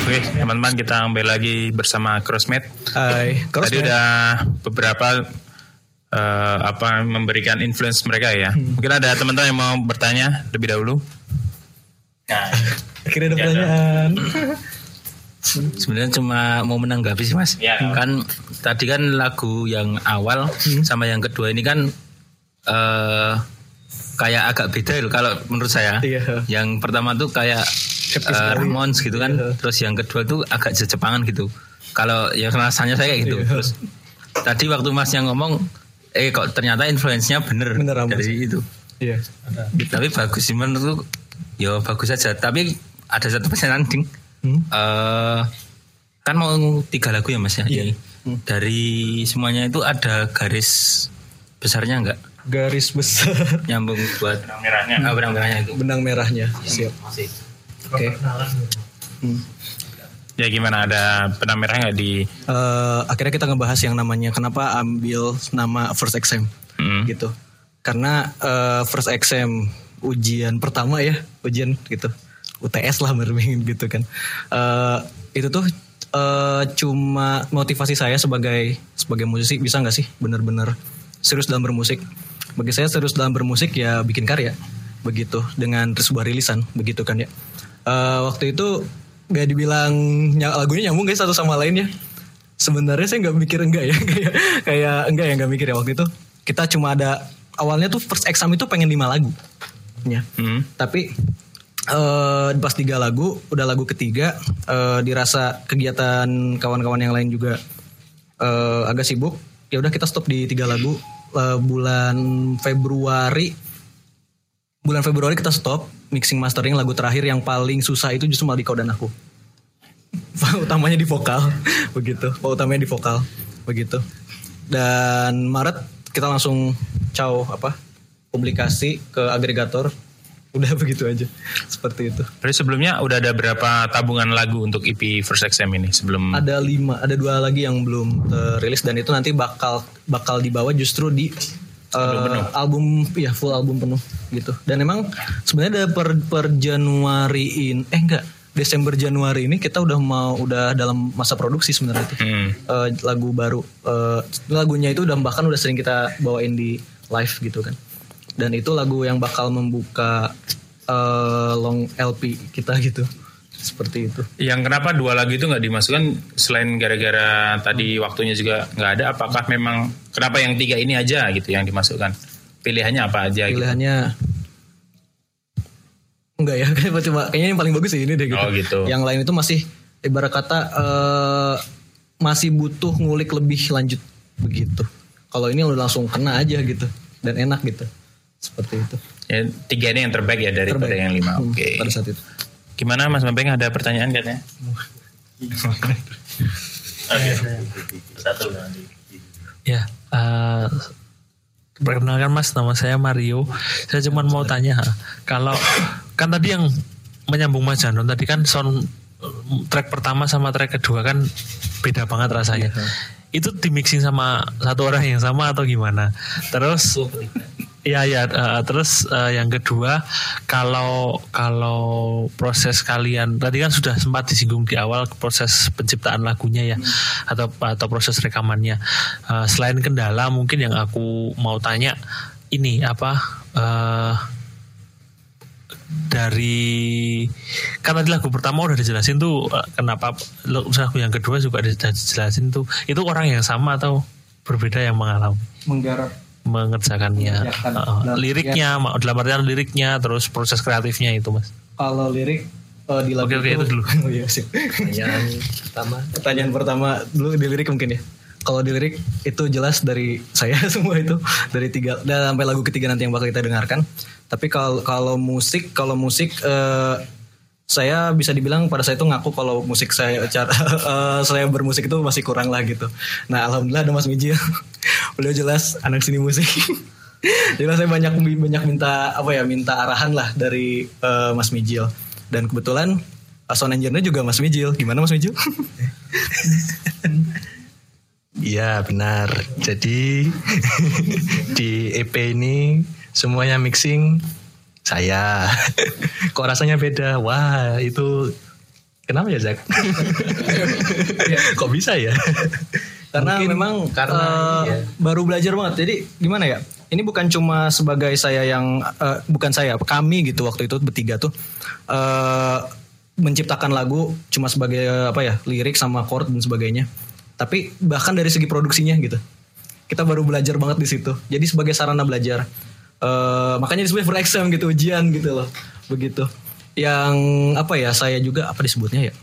Oke, teman-teman kita kembali lagi bersama Crossmate. Hai Tadi udah beberapa eh, apa memberikan influence mereka ya. Mungkin ada teman-teman yang mau bertanya lebih dahulu. Nah, Akhirnya ada pertanyaan. Sebenarnya cuma mau menanggapi sih mas. Ya. Kan tadi kan lagu yang awal sama yang kedua ini kan eh kayak agak beda loh kalau menurut saya. Iya. Yang pertama tuh kayak eh, Ramones gitu kan. Terus yang kedua tuh agak Jepangan gitu. Kalau ya rasanya saya kayak gitu. Terus tadi waktu mas yang ngomong eh kok ternyata influence-nya bener, Bener, dari itu. Iya. Tapi bagus sih menurutku. Ya bagus aja. Tapi ada satu pertanyaan ding. Hmm. Eh, kan mau tiga lagu ya mas ya. Iya. ini. Dari semuanya itu ada garis besarnya nggak? Garis besar Nyambung buat merahnya. ah, benang-benangnya itu. benang merahnya. Siap. Oke. Hmm. Ya gimana ada benang merah nggak di Eh, akhirnya kita ngebahas yang namanya kenapa ambil nama First Exam Hmm. gitu. Karena eh, First Exam ujian pertama ya, ujian gitu. UTS lah bermain gitu kan. Eh, itu tuh eh, cuma motivasi saya sebagai sebagai musisi bisa nggak sih bener-bener serius dalam bermusik. Bagi saya serius dalam bermusik ya bikin karya begitu dengan sebuah rilisan begitu kan ya. Eh, waktu itu gak dibilang ny- lagunya nyambung guys satu sama lain ya sebenarnya saya nggak mikir enggak ya kayak kayak enggak ya nggak mikir ya waktu itu kita cuma ada awalnya tuh first exam itu pengen lima lagu Hmm. tapi eh pas tiga lagu udah lagu ketiga eh, dirasa kegiatan kawan-kawan yang lain juga eh, agak sibuk ya udah kita stop di tiga lagu. Eh, bulan Februari bulan Februari kita stop mixing mastering lagu terakhir yang paling susah itu justru malah di kau dan aku. Utamanya di vokal begitu. Pak utamanya di vokal begitu. Dan Maret kita langsung caw apa publikasi ke agregator. Udah begitu aja seperti itu. Berarti sebelumnya udah ada berapa tabungan lagu untuk EP First XM ini sebelum? Ada lima ada dua lagi yang belum rilis dan itu nanti bakal bakal dibawa justru di uh, album ya full album penuh gitu. Dan emang sebenarnya ada per per Januari in eh enggak Desember Januari ini kita udah mau udah dalam masa produksi sebenarnya itu Hmm. Eh, lagu baru Eh, lagunya itu udah bahkan udah sering kita bawain di live gitu kan dan itu lagu yang bakal membuka eh, long LP kita gitu seperti itu Yang kenapa dua lagu itu nggak dimasukkan selain gara-gara tadi waktunya juga nggak ada? Apakah memang kenapa yang tiga ini aja gitu yang dimasukkan? Pilihannya apa aja? Gitu? pilihannya enggak ya kayak cuma kayaknya yang paling bagus sih ini deh gitu. Oh, gitu. Yang lain itu masih ibarat kata eh, masih butuh ngulik lebih lanjut begitu. Kalau ini udah langsung kena aja gitu dan enak gitu. Seperti itu. Ya, tiga ini yang terbaik ya daripada Terbaik. yang lima. Hmm, Oke. Pada saat itu. Gimana Mas Mabeng ada pertanyaan katanya? Satu Ya, eh, perkenalkan Mas, nama saya Mario. Saya cuma mau tanya, kalau kan tadi yang menyambung Mas Janon tadi kan sound track pertama sama track kedua kan beda banget rasanya. Itu di mixing sama satu orang yang sama atau gimana? Terus Iya ya, eh, terus eh, yang kedua kalau kalau proses kalian tadi kan sudah sempat disinggung di awal proses penciptaan lagunya ya atau atau proses rekamannya. Eh, selain kendala mungkin yang aku mau tanya ini apa eh dari kan tadi lagu pertama udah dijelasin tuh kenapa lagu yang kedua juga udah dijelasin tuh itu orang yang sama atau berbeda yang mengalami? Menggarap mengerjakannya Mengerjakan. Uh, liriknya ma- dalam artian liriknya terus proses kreatifnya itu mas kalau lirik eh, di lagu Oke, oke, itu dulu. Oh iya. Pertanyaan pertama. Pertanyaan pertama dulu di lirik mungkin ya. Kalau di lirik itu jelas dari saya semua itu dari tiga dan sampai lagu ketiga nanti yang bakal kita dengarkan. Tapi kalau kalau musik kalau musik eh, saya bisa dibilang pada saya itu ngaku kalau musik saya cara eh, saya bermusik itu masih kurang lah gitu. Nah alhamdulillah ada Mas Mijil. Beliau jelas anak sini musik. jelas saya banyak banyak minta apa ya minta arahan lah dari eh, Mas Mijil. Dan kebetulan uh, sound engineer juga Mas Mijil. Gimana Mas Mijil? Iya benar jadi di EP ini semuanya mixing saya kok rasanya beda wah itu kenapa ya Zak kok bisa ya Karena Mungkin memang karena eh, iya. baru belajar banget. Jadi gimana ya? Ini bukan cuma sebagai saya yang eh, bukan saya, kami gitu waktu itu bertiga tuh eh menciptakan lagu cuma sebagai apa ya lirik sama chord dan sebagainya. Tapi bahkan dari segi produksinya gitu, kita baru belajar banget di situ. Jadi sebagai sarana belajar. Eh makanya disebut for exam gitu ujian gitu loh, begitu. Yang apa ya? Saya juga apa disebutnya ya?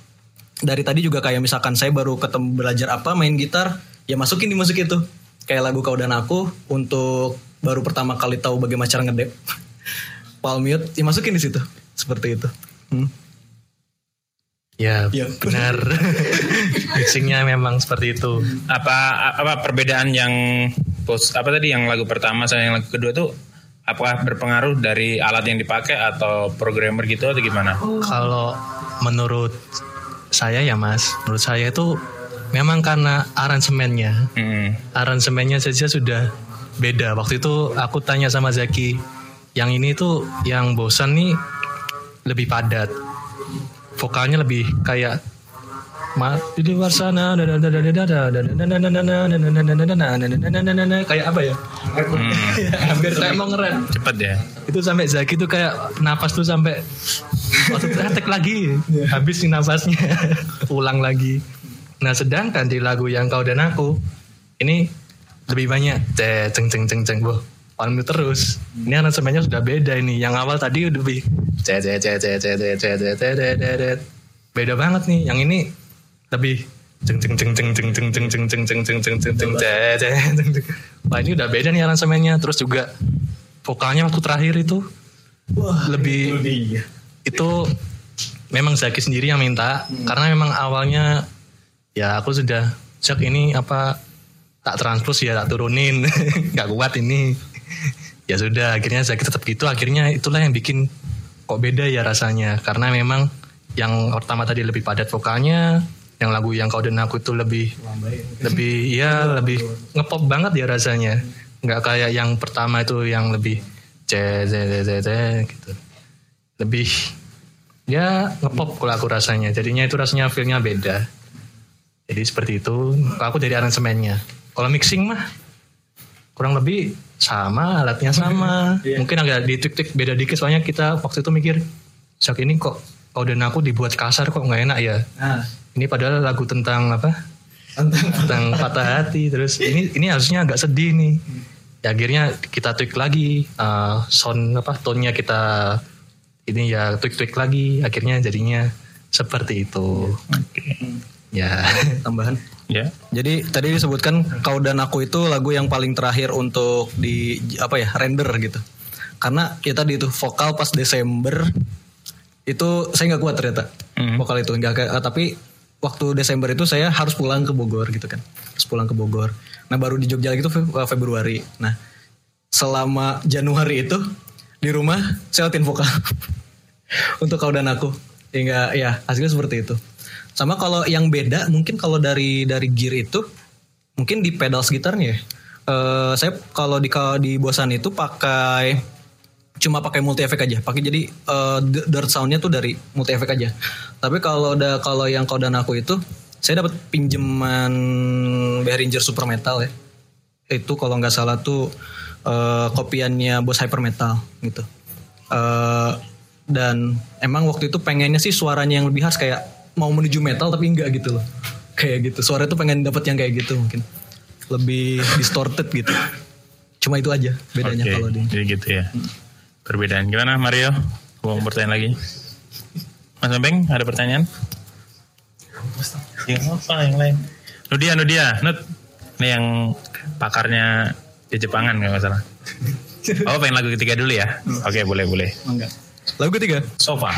dari tadi juga kayak misalkan saya baru ketemu belajar apa main gitar ya masukin di musik itu kayak lagu kau dan aku untuk baru pertama kali tahu bagaimana cara ngedep palm mute ya masukin di situ seperti itu Hmm. Ya Iya. benar. Mixingnya memang seperti itu. apa apa perbedaan yang pos apa tadi yang lagu pertama sama yang lagu kedua tuh apakah berpengaruh dari alat yang dipakai atau programmer gitu atau gimana? Kalau menurut saya ya mas, menurut saya itu memang karena aransemennya. Hmm. Aransemennya saja sudah beda. Waktu itu aku tanya sama Zaki, yang ini tuh yang bosan nih lebih padat. Vokalnya lebih kayak di luar sana kayak apa ya hampir kayak mau ngeren cepet ya itu sampai Zaki tuh kayak napas tuh sampai waktu tetek lagi habis nih nafasnya ulang lagi nah sedangkan di lagu yang kau dan aku ini lebih banyak ceng ceng ceng ceng boh on terus ini aransemennya sudah beda ini yang awal tadi lebih beda banget nih yang ini lebih ceng ceng ceng ceng ceng ceng ceng ceng ceng ceng ceng ceng ceng ceng ceng ceng ceng ceng. Wah ini udah beda nih aransemennya. Terus juga vokalnya waktu terakhir itu lebih itu memang Zaki sendiri yang minta karena memang awalnya ya aku sudah cek ini apa tak transpose ya tak turunin nggak kuat ini ya sudah akhirnya Zaki tetap gitu akhirnya itulah yang bikin kok beda ya rasanya karena memang yang pertama tadi lebih padat vokalnya yang lagu yang kau dan aku itu lebih lebih ya lebih ngepop banget ya rasanya. Nggak kayak yang pertama itu yang lebih ce ce ce, ce, gitu. Lebih ya ngepop kalau aku rasanya. Jadinya itu rasanya feelnya beda. Jadi seperti itu. Kalau aku dari aransemennya. Kalau mixing mah kurang lebih sama alatnya sama. Mungkin agak ditik-tik beda dikit. Soalnya kita waktu itu mikir Sak ini kok kau dan aku dibuat kasar kok nggak enak ya? Nah ini padahal lagu tentang apa? Tentang patah hati terus ini ini harusnya agak sedih nih. Ya akhirnya kita tweak lagi uh, sound apa tone-nya kita ini ya tweak tweak lagi akhirnya jadinya seperti itu. Ya. Tambahan? Ya. Jadi tadi disebutkan kau dan aku itu lagu yang paling terakhir untuk di apa ya render gitu. Karena ya tadi itu vokal pas Desember itu saya nggak kuat ternyata Hmm. vokal itu. Nggak ke- tapi waktu Desember itu saya harus pulang ke Bogor gitu kan harus pulang ke Bogor. Nah baru di Jogja lagi itu eh, Februari. Nah selama Januari itu di rumah saya latihan vokal untuk kau dan aku hingga ya hasilnya seperti itu. Sama kalau yang beda mungkin kalau dari dari gear itu mungkin di pedal gitarnya ya. Eh, saya kalau di kalau di Bosan itu pakai cuma pakai multi efek aja. Pakai jadi d- dirt soundnya tuh dari multi efek aja. Tapi kalau udah kalau yang kau dan aku itu saya dapat pinjaman Behringer Super Metal ya. Itu kalau nggak salah tuh eh, kopiannya Bose Hyper Metal gitu. Eh, dan emang waktu itu pengennya sih suaranya yang lebih khas kayak mau menuju metal tapi enggak gitu loh. Kayak gitu. Suara itu pengen dapet yang kayak gitu mungkin. Lebih distorted gitu. Cuma itu aja bedanya Oke, kalau di Jadi gitu ya. Perbedaan. Gimana Mario? Mau bertanya lagi? Mas Beng, ada pertanyaan? Yang apa yang lain? Nudia, Nudia, Nut. Ini yang pakarnya di Jepangan nggak masalah. Oh, pengen lagu ketiga dulu ya? Oke, boleh, boleh. Enggak. Lagu ketiga. Sofa.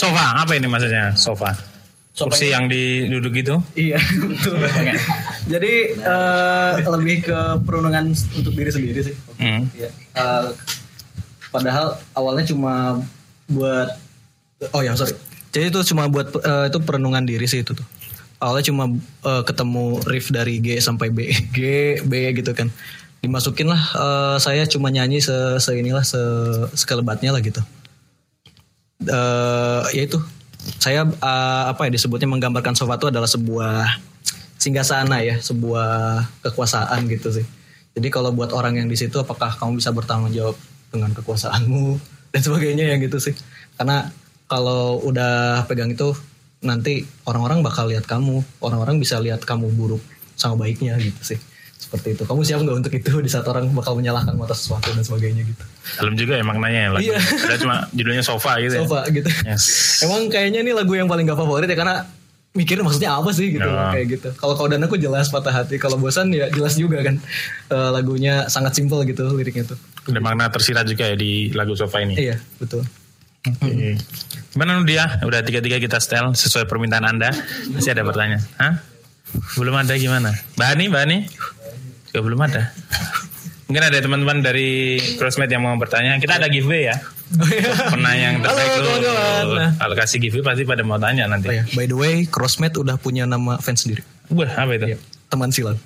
Sofa, apa ini maksudnya? Sofa. Kursi yang diduduk itu? Iya, betul. Jadi eh, lebih ke perundungan untuk diri sendiri sih. Hmm. Eh, padahal awalnya cuma buat oh ya sorry. Jadi itu cuma buat eh, itu perenungan diri sih itu tuh. Awalnya cuma eh, ketemu riff dari G sampai B, G, B gitu kan. Dimasukin lah eh, saya cuma nyanyi se, se inilah se sekelebatnya lah gitu. Eh ya itu saya eh, apa ya disebutnya menggambarkan sofa itu adalah sebuah singgasana ya, sebuah kekuasaan gitu sih. Jadi kalau buat orang yang di situ apakah kamu bisa bertanggung jawab dengan kekuasaanmu dan sebagainya ya gitu sih. Karena kalau udah pegang itu nanti orang-orang bakal lihat kamu, orang-orang bisa lihat kamu buruk sama baiknya gitu sih. Seperti itu. Kamu siap nggak untuk itu di saat orang bakal menyalahkan atas sesuatu dan sebagainya gitu. Dalam juga ya maknanya ya lagu. Iya. Cuma judulnya sofa gitu ya. Sofa gitu. Yes. Emang kayaknya ini lagu yang paling gak favorit ya karena mikir maksudnya apa sih gitu Ya. kayak gitu. Kalau kau dan aku jelas patah hati, kalau bosan ya jelas juga kan. Eh, lagunya sangat simpel gitu liriknya tuh. Ada makna tersirat juga ya di lagu sofa ini. Iya, betul. Oke. Gimana dia? Udah tiga-tiga kita setel sesuai permintaan Anda. Masih ada pertanyaan? Hah? Belum ada gimana? Bani, Bani? Juga belum ada. Mungkin ada teman-teman dari Crossmate yang mau bertanya. Kita ada giveaway ya. Pernah yang terbaik Halo. Nah. Kalau kasih giveaway pasti pada mau tanya nanti. Oh ya, by the way, Crossmate udah punya nama fans sendiri. Wah, apa itu? Teman silang.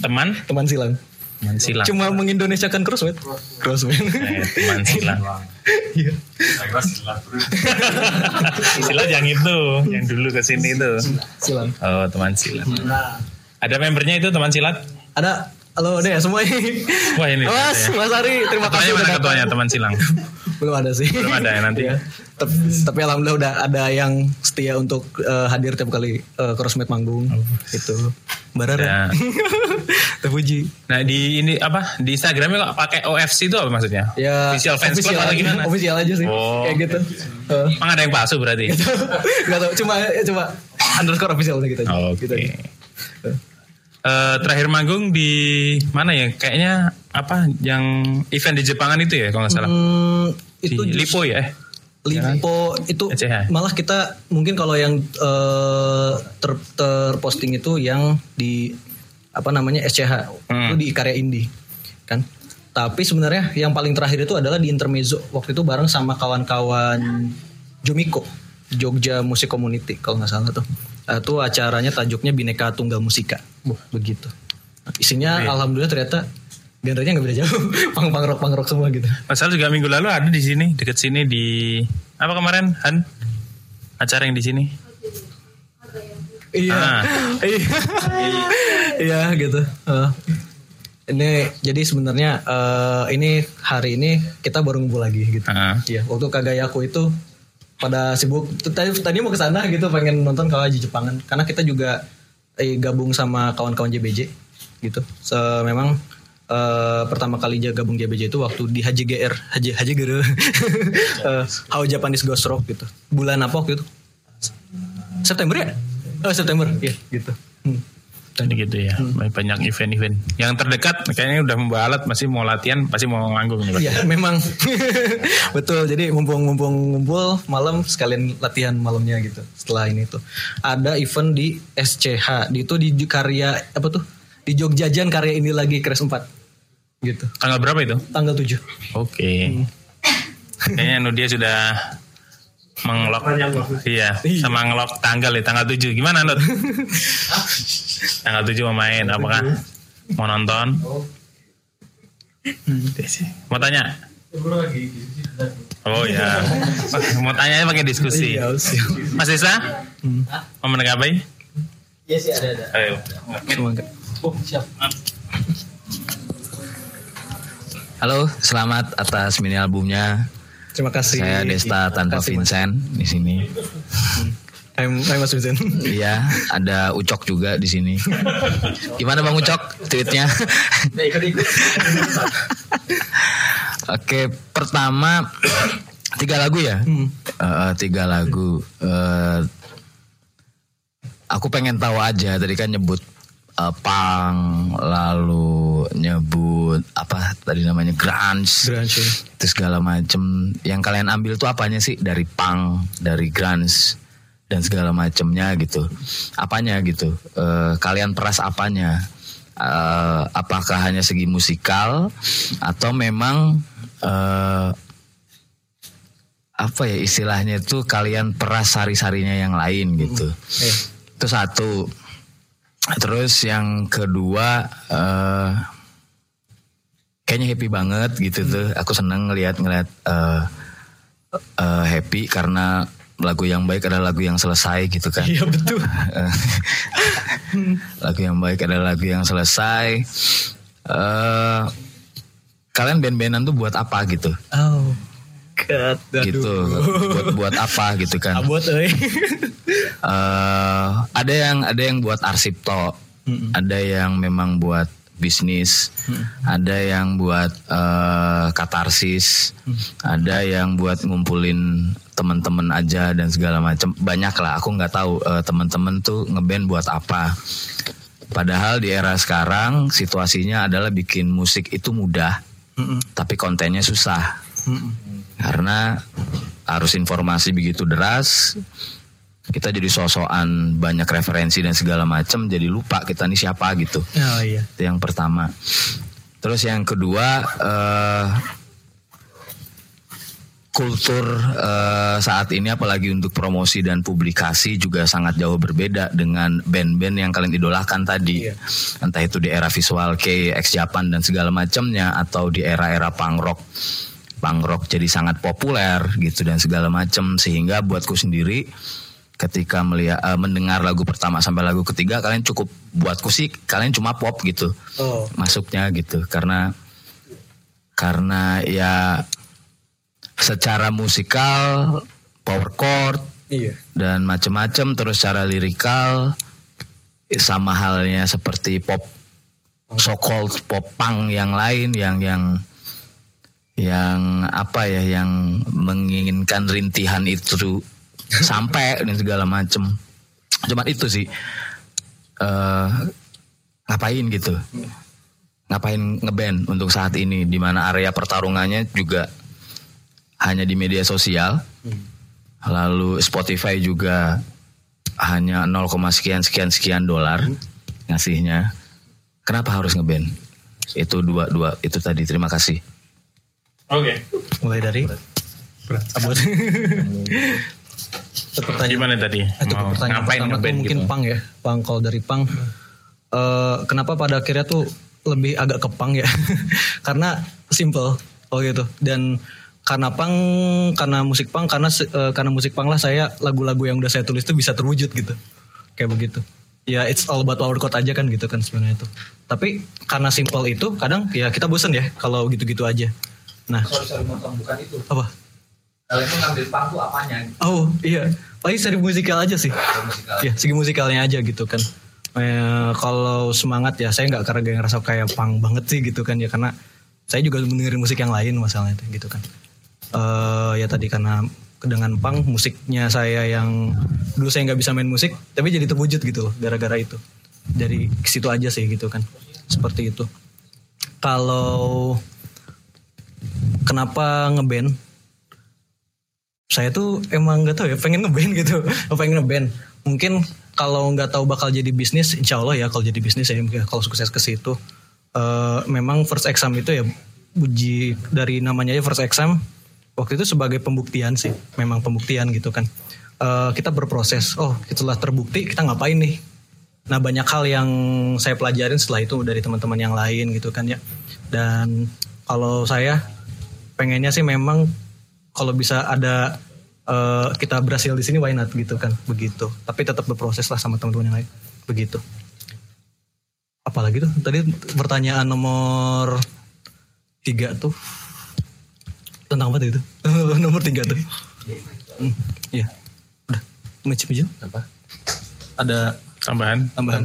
Teman? Teman silang. Teman silang. Cuma mengindonesiakan Crossmate. Crossmate. Eh, teman silang. Iya. silang yang itu, yang dulu ke sini itu. silang. Oh, teman silat. Ada membernya itu teman silat? Ada Halo deh semua ini. Wah, ini Mas, ya. Mas Ari, terima Ketuanya kasih mana ketuanya teman silang? Belum ada sih. Belum ada ya nanti. Iya. Tapi, tapi alhamdulillah udah ada yang setia untuk eh, hadir tiap kali uh, crossmate manggung itu. Barara. Ya. Terpuji. Nah di ini apa di Instagramnya kok pakai OFC itu apa maksudnya? Ya Official fans club atau gimana? Official aja sih. Oh. Kayak gitu. Eh, Emang ada yang palsu berarti? Gak tau, cuma cuma underscore official gitu aja. Oke. Gitu Eh, terakhir manggung di mana ya? Kayaknya apa yang event di Jepangan itu ya kalau nggak salah. Hmm, di itu just- Lipo ya? Eh? Lipo itu ECH. malah kita mungkin kalau yang eh, ter, terposting itu yang di apa namanya SCH Hmm. itu di karya indie kan. Tapi sebenarnya yang paling terakhir itu adalah di intermezzo waktu itu bareng sama kawan-kawan Jomiko Jogja Musik Community kalau nggak salah tuh. Eh, Itu acaranya tajuknya Bineka Tunggal Musika. Wah, begitu. Isinya alhamdulillah ternyata genrenya nggak beda jauh. pang pang rock pang rock semua gitu. Masalah juga minggu lalu ada di sini deket sini di apa kemarin Han acara yang di sini. Iya. Ah. Iya. Iya gitu. Eh, ini jadi sebenarnya eh, ini hari ini kita baru ngumpul lagi gitu. Ah. Iya, waktu Kagayaku itu pada sibuk tadi tadi mau ke sana gitu pengen nonton Kawaji Jepangan karena kita juga eh, gabung sama kawan-kawan JBJ gitu. So, memang eh, pertama kali ja- gabung JBJ itu waktu di HJGR, Haji Haji Gere. Eh, How Japanese Ghost Rock gitu. Bulan apa waktu itu? September ya? Oh September, iya gitu. Hmm. Tadi gitu ya, banyak event-event. Yang terdekat kayaknya udah membawa alat, masih mau latihan, pasti mau nganggung. Iya memang betul. Jadi mumpung-mumpung ngumpul malam sekalian latihan malamnya gitu. Setelah ini tuh ada event di SCH, di itu di karya apa tuh? Di Jogjajan karya ini lagi Kres 4 gitu. Tanggal berapa itu? Tanggal 7 Oke. Kayaknya Nudia sudah mengelok iya, sama ngelok tanggal ya tanggal 7 gimana Nut? tanggal 7 mau main apakah mau nonton? Mau tanya? Oh ya, mau tanya pakai diskusi. Iya. Mas Desa, mau menanggapi? Iya sih ada ada. Ayo. Oh siap. Halo, selamat atas mini albumnya. Terima kasih. Saya Desta tanpa kasih, Mas. Vincent di sini. Hai, hai Mas Vincent. Iya, ada Ucok juga di sini. Gimana Bang Ucok tweetnya? Oke, pertama tiga lagu ya. Hmm. Eh, tiga lagu. Eh, aku pengen tahu aja tadi kan nyebut eh, pang, lalu nyebut apa tadi namanya grunge, Grunge, ya. itu segala macem. Yang kalian ambil tuh apanya sih dari punk, dari grunge dan segala macemnya gitu. Apanya gitu? Eh, kalian peras apanya? Eh, apakah hanya segi musikal atau memang eh, apa ya istilahnya itu kalian peras sari-sarinya yang lain gitu. Itu satu. Terus yang kedua eh kayaknya happy banget gitu tuh. Aku seneng ngelihat ngelihat eh eh, happy karena lagu yang baik adalah lagu yang selesai gitu kan. Iya betul. lagu yang baik adalah lagu yang selesai. eh kalian band-bandan tuh buat apa gitu? Oh. God, Gitu. Buat buat apa gitu kan? Abot euy. eh ada yang ada yang buat arsip toh, ada yang memang buat bisnis, ada yang buat eh, katarsis, ada yang buat ngumpulin teman-teman aja dan segala macam. Banyak lah, aku nggak tahu eh, teman-teman tuh ngeband buat apa. Padahal di era sekarang situasinya adalah bikin musik itu mudah, tapi kontennya susah karena harus informasi begitu deras kita jadi sosokan banyak referensi dan segala macam jadi lupa kita nih siapa gitu. Oh iya. itu yang pertama. Terus yang kedua eh, kultur eh, saat ini apalagi untuk promosi dan publikasi juga sangat jauh berbeda dengan band-band yang kalian idolakan tadi. Entah itu di era visual K, X Japan dan segala macamnya atau di era-era punk rock punk rock jadi sangat populer gitu dan segala macam sehingga buatku sendiri ketika melihat eh, mendengar lagu pertama sampai lagu ketiga kalian cukup buatku sih kalian cuma pop gitu Oh. masuknya gitu karena karena ya secara musikal power chord Iya. dan macam-macam terus secara lirikal sama halnya seperti pop so called pop punk yang lain yang yang yang apa ya yang menginginkan rintihan itu sampai dan segala macam cuman itu sih eh ngapain gitu? Ngapain ngeband untuk saat ini di mana area pertarungannya juga hanya di media sosial. Lalu Spotify juga hanya 0, sekian sekian sekian dolar ngasihnya. Kenapa harus ngeband? Itu dua dua itu tadi. Terima kasih Oke. Mulai dari Abot. pertanyaan Gimana tadi? Itu Mau pertanyaan ngapain pertama tuh mungkin gitu? pang ya. Pang kalau dari pang eh, kenapa pada akhirnya tuh lebih agak ke pang ya? karena simple oh gitu. Dan karena pang karena musik pang karena eh, karena musik pang lah saya lagu-lagu yang udah saya tulis tuh bisa terwujud gitu. Kayak begitu. Ya it's all about power chord aja kan gitu kan sebenarnya itu. Tapi karena simple itu kadang ya kita bosen ya kalau gitu-gitu aja. Nah, Sorry sorry motong bukan itu. apa? Kalian tuh ngambil pang tuh apanya? Oh iya, paling segi musikal aja sih. Ya segi musikalnya aja gitu kan. Eh, kalau semangat ya saya nggak karena ngerasa kayak pang banget sih gitu kan ya karena saya juga mendengarin musik yang lain masalahnya itu gitu kan. Eh ya tadi karena dengan pang musiknya saya yang dulu saya nggak bisa main musik tapi jadi terwujud gitu loh gara-gara itu. Dari situ aja sih gitu kan. Seperti itu. Kalau kenapa ngeband saya tuh emang nggak tahu ya pengen ngeband gitu. Pengen ngeband mungkin kalau nggak tahu bakal jadi bisnis insya Allah ya kalau jadi bisnis ya kalau sukses ke situ. Eh, memang first exam itu ya uji dari namanya aja first exam waktu itu sebagai pembuktian sih memang pembuktian gitu kan. Eh, kita berproses oh setelah terbukti kita ngapain nih? Nah banyak hal yang saya pelajarin setelah itu dari teman-teman yang lain gitu kan ya. Dan kalau saya pengennya sih memang kalau bisa ada eh, kita berhasil di sini why not gitu kan. Begitu. Tapi tetap berproses lah sama teman-teman yang lain. Begitu. Apalagi tuh tadi pertanyaan nomor tiga tuh. Tentang apa itu? Nomor tiga tuh. Hmm, iya. Udah macam aja. Apa? Ada Tambahan. tambahan.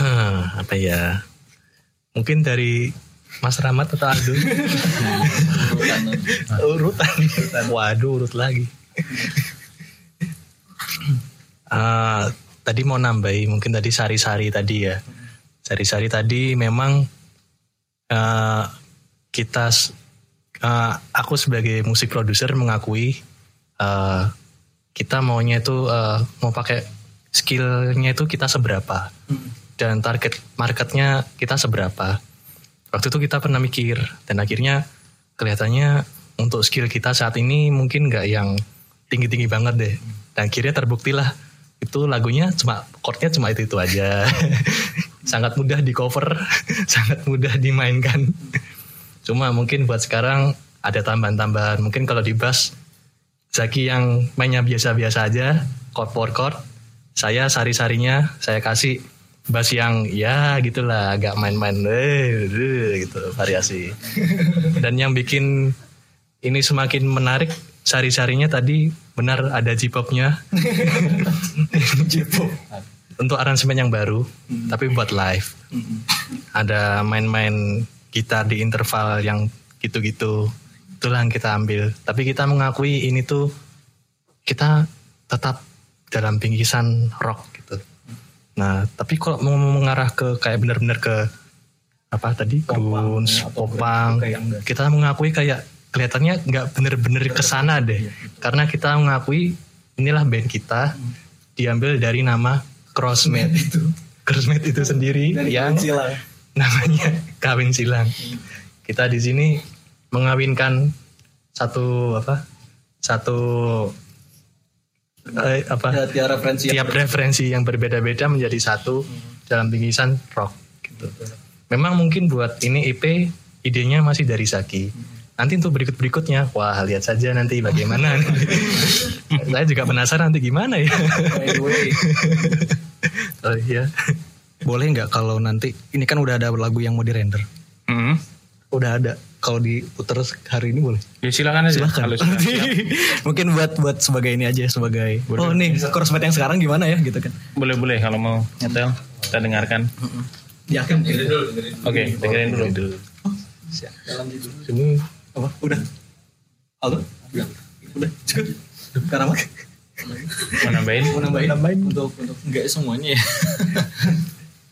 Eh, apa ya? Mungkin dari Mas Rahmat atau Aldo? urutan. Waduh, urut lagi. Ah, tadi mau nambahi mungkin tadi sari-sari tadi ya. Sari-sari tadi memang eh, kita eh, aku sebagai musik produser mengakui eh, kita maunya itu eh, mau pakai skillnya itu kita seberapa dan target marketnya kita seberapa. Waktu itu kita pernah mikir dan akhirnya kelihatannya untuk skill kita saat ini mungkin nggak yang tinggi-tinggi banget deh. Dan akhirnya terbuktilah itu lagunya cuma chordnya cuma itu itu aja. sangat mudah di cover, sangat mudah dimainkan. Cuma mungkin buat sekarang ada tambahan-tambahan. Mungkin kalau di bass Zaki yang mainnya biasa-biasa aja, chord for chord. Saya sari-sarinya saya kasih bass yang ya gitulah agak main-main eh, eh, gitu variasi. Dan yang bikin ini semakin menarik sari-sarinya tadi benar ada J-popnya. Untuk aransemen yang baru, tapi buat live. Ada main-main gitar di interval yang gitu-gitu. Itulah yang kita ambil. Tapi kita mengakui ini tuh kita tetap dalam bingkisan rock. Nah, tapi kalau mau mengarah ke kayak benar-benar ke apa tadi? Grunge, popang, kita mengakui kayak kelihatannya nggak bener-bener ke sana deh, karena kita mengakui inilah band kita diambil dari nama Crossmate. Itu, Crossmate itu sendiri yang namanya kawin silang. Kita di sini mengawinkan satu apa, satu eh, apa tiap referensi tiap referensi yang berbeda-beda menjadi satu dalam bingkisan rock gitu. Memang mungkin buat ini EP idenya masih dari Saki. Nanti untuk berikut-berikutnya, wah lihat saja nanti bagaimana. Saya juga penasaran nanti gimana ya. oh iya. Boleh nggak kalau nanti ini kan udah ada lagu yang mau dirender. Hmm. Udah ada. Kalau diputer hari ini boleh. Ya silakan aja. Silakan. Kalau sudah siap. Mungkin buat buat sebagai ini aja sebagai oh nih crossfit yang sekarang gimana ya gitu kan. boleh boleh kalau mau nyetel kita dengarkan. Yakin. Oke, dengerin dulu. Ini Apa? Udah. Halo? Udah. Cukup. Karamat. Mau nambahin? Mau nambahin? Nambahin untuk untuk Enggak semuanya ya.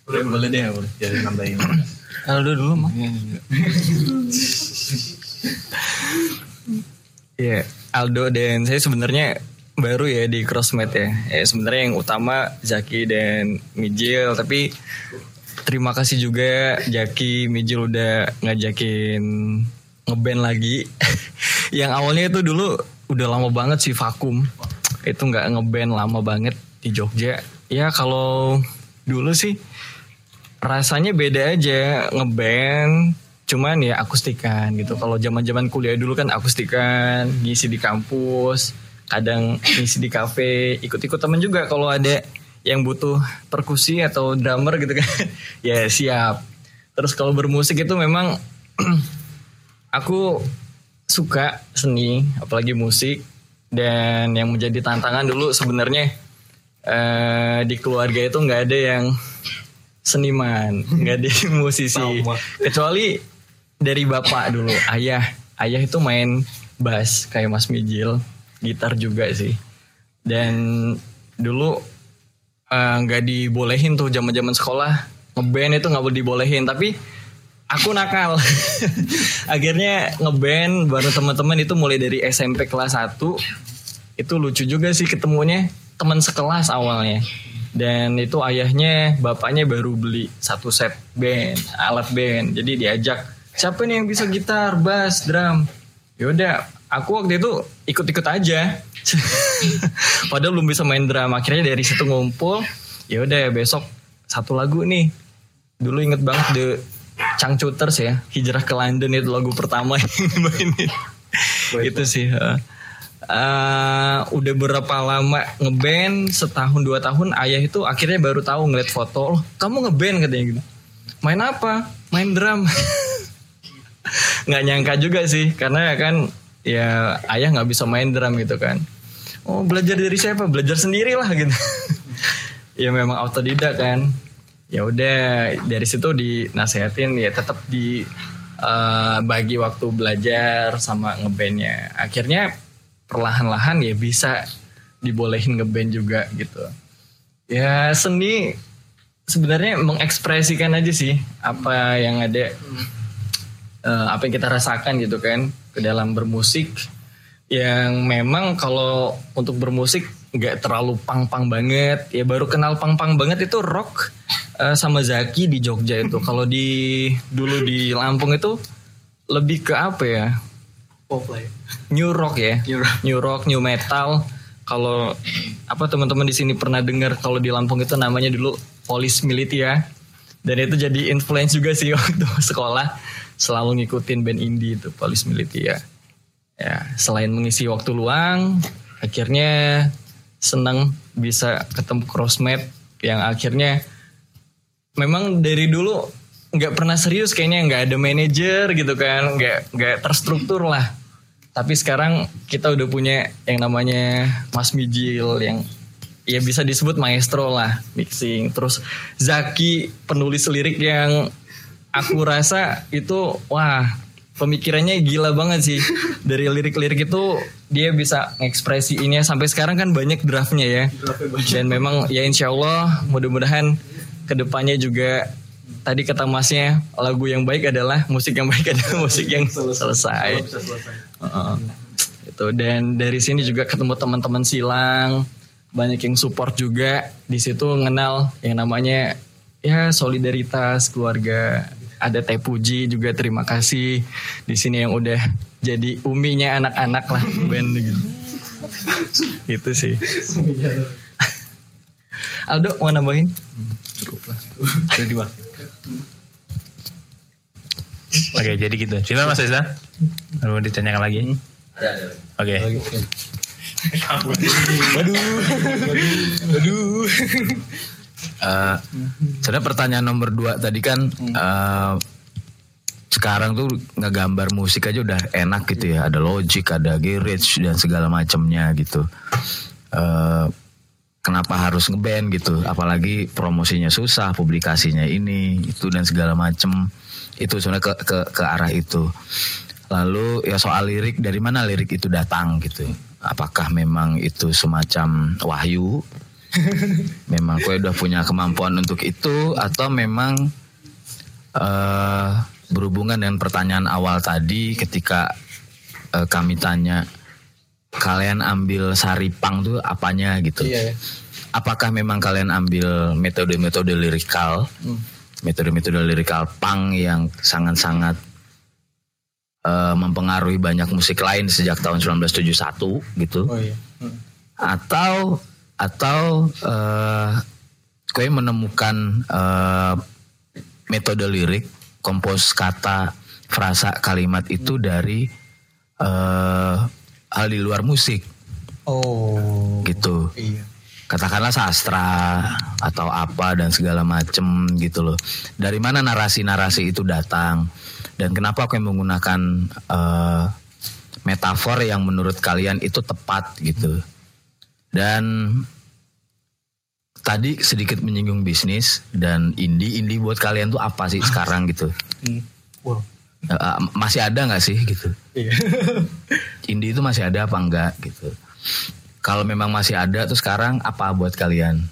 boleh boleh deh boleh. jadi nambahin. Aldo dulu mah. Iya, Aldo dan saya sebenarnya baru ya di Crossmate ya. Ya sebenarnya yang utama Zaki dan Mijil, tapi terima kasih juga Jaki, Mijil udah ngajakin ngeband lagi. yang awalnya itu dulu udah lama banget sih vakum. Itu nggak ngeband lama banget di Jogja. Ya kalau dulu sih rasanya beda aja ngeband cuman ya akustikan gitu. Kalau zaman zaman kuliah dulu kan akustikan ngisi di kampus kadang ngisi di kafe ikut-ikut temen juga kalau ada yang butuh perkusi atau drummer gitu kan. Ya siap. Terus kalau bermusik itu memang aku suka seni apalagi musik. Dan yang menjadi tantangan dulu sebenarnya eh, di keluarga itu nggak ada yang seniman nggak ada yang musisi. Kecuali dari bapak dulu. Ayah ayah itu main bass kayak Mas Mijil gitar juga sih. Dan dulu eh, nggak dibolehin tuh zaman zaman sekolah. Ngeband itu nggak boleh dibolehin tapi aku nakal. Akhirnya ngeband baru teman-teman itu mulai dari SMP kelas 1 itu lucu juga sih ketemunya teman sekelas awalnya. Dan itu ayahnya bapaknya baru beli satu set band alat band. Jadi diajak siapa nih yang bisa gitar bass drum? Yaudah aku waktu itu ikut-ikut aja. Padahal belum bisa main drum. Akhirnya dari situ ngumpul. Ya udah besok satu lagu nih. Dulu inget banget the Changcuters ya. Hijrah ke London itu lagu pertama yang dimainin. Itu? Sih uh, uh, udah berapa lama ngeband? Setahun dua tahun. Ayah itu akhirnya baru tahu ngeliat foto. Loh kamu ngeband? Katanya gitu. Main apa? Main drum nggak nyangka juga sih karena ya kan ya ayah nggak bisa main drum gitu kan. Oh belajar dari siapa? Belajar sendiri lah gitu. Ya memang autodidak kan. Ya udah dari situ dinasehatin ya tetap di eh, bagi waktu belajar sama ngebandnya. Akhirnya perlahan-lahan ya bisa dibolehin ngeband juga gitu. Ya seni sebenarnya mengekspresikan aja sih apa yang ada eh, apa yang kita rasakan gitu kan ke dalam bermusik yang memang kalau untuk bermusik nggak terlalu pang-pang banget. Ya baru kenal pang-pang banget itu rock eh, sama Zaki di Jogja itu. Kalau di dulu di Lampung itu lebih ke apa ya? Pop lah ya. new rock ya. New rock. new rock new metal. Kalau apa teman-teman di sini pernah dengar kalau di Lampung itu namanya dulu Polis Militia dan itu jadi influence juga sih waktu sekolah selalu ngikutin band indie itu Polis Militia ya selain mengisi waktu luang akhirnya senang bisa ketemu crossmate yang akhirnya memang dari dulu nggak pernah serius kayaknya nggak ada manajer gitu kan nggak nggak terstruktur lah. Tapi sekarang kita udah punya yang namanya Mas Mijil yang ya bisa disebut maestro lah mixing. Terus Zaki penulis lirik yang aku rasa itu wah pemikirannya gila banget sih. Dari lirik-lirik itu dia bisa ekspresiinnya sampai sekarang kan banyak draftnya ya. Dan memang ya insya Allah mudah-mudahan ke depannya juga tadi kata masnya lagu yang baik adalah musik yang baik adalah musik yang selesai. Heeh. itu dan dari sini juga ketemu teman-teman silang banyak yang support juga. Di situ ngenal yang namanya ya solidaritas keluarga ada Teh Puji juga terima kasih. Di sini yang udah jadi uminya anak-anak lah band gitu. Itu sih. Aldo mau nambahin? Oke, jadi gitu. Cina Mas Reza? Mau ditanyakan lagi? Oke. Eh, sebenarnya pertanyaan nomor dua tadi kan eh, sekarang tuh ngegambar musik aja udah enak gitu ya. Ada Logic ada Garage dan segala macamnya gitu. Eh, kenapa harus ngeband gitu? Apalagi promosinya susah publikasinya ini itu dan segala macem. Itu sebenarnya ke, ke ke arah itu. Lalu ya soal lirik dari mana lirik itu datang gitu? Apakah memang itu semacam wahyu memang gue udah punya kemampuan untuk itu atau memang eh berhubungan dengan pertanyaan awal tadi ketika eh, kami tanya kalian ambil saripang tuh apanya? gitu. Iya ya. apakah memang kalian ambil metode-metode lirikal? Metode-metode lirikal pang yang sangat-sangat eh, mempengaruhi banyak musik lain sejak tahun 1971 gitu. Oh iya. atau atau eh kue menemukan eh, metode lirik kompos kata frasa kalimat itu dari eh hal di luar musik. Oh. gitu. Iya. katakanlah sastra atau apa dan segala macem gitu loh. Dari mana narasi-narasi itu datang? Dan kenapa aku yang menggunakan eh, metafor yang menurut kalian itu tepat gitu dan tadi sedikit menyinggung bisnis dan indie indie buat kalian tuh apa sih sekarang gitu Wow. Eh, masih ada nggak sih gitu Iya. indie itu masih ada apa enggak gitu. Kalau memang masih ada tuh sekarang apa buat kalian?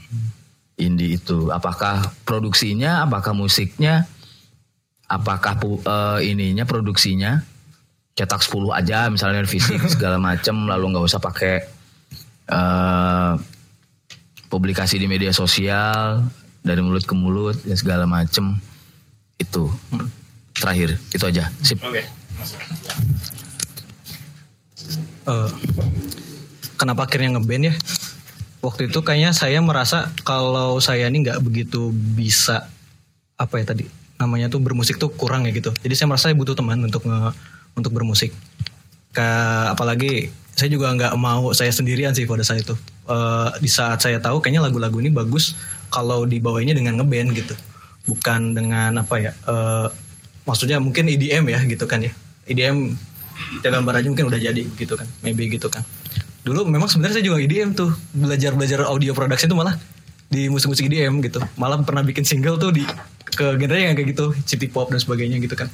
Indie itu apakah produksinya, apakah musiknya, apakah eh, ininya produksinya cetak 10 aja misalnya fisik segala macem lalu nggak usah pakai eh, publikasi di media sosial dari mulut ke mulut dan segala macem. Itu. Terakhir. Itu aja. Sip. Eh, kenapa akhirnya ngeband ya? Waktu itu kayaknya saya merasa kalau saya ini nggak begitu bisa apa ya tadi namanya tuh bermusik tuh kurang ya gitu. Jadi saya merasa saya butuh teman untuk nge, untuk bermusik. Ke, apalagi saya juga nggak mau saya sendirian sih pada saat itu. Eh, di saat saya tahu kayaknya lagu-lagu ini bagus kalau dibawainya dengan ngeband gitu, bukan dengan apa ya? eh, maksudnya mungkin EDM ya gitu kan ya. EDM ya gambar aja mungkin udah jadi gitu kan maybe gitu kan dulu memang sebenarnya saya juga EDM tuh belajar belajar audio production tuh malah di musik-musik EDM gitu malah pernah bikin single tuh di ke genre yang kayak gitu city pop dan sebagainya gitu kan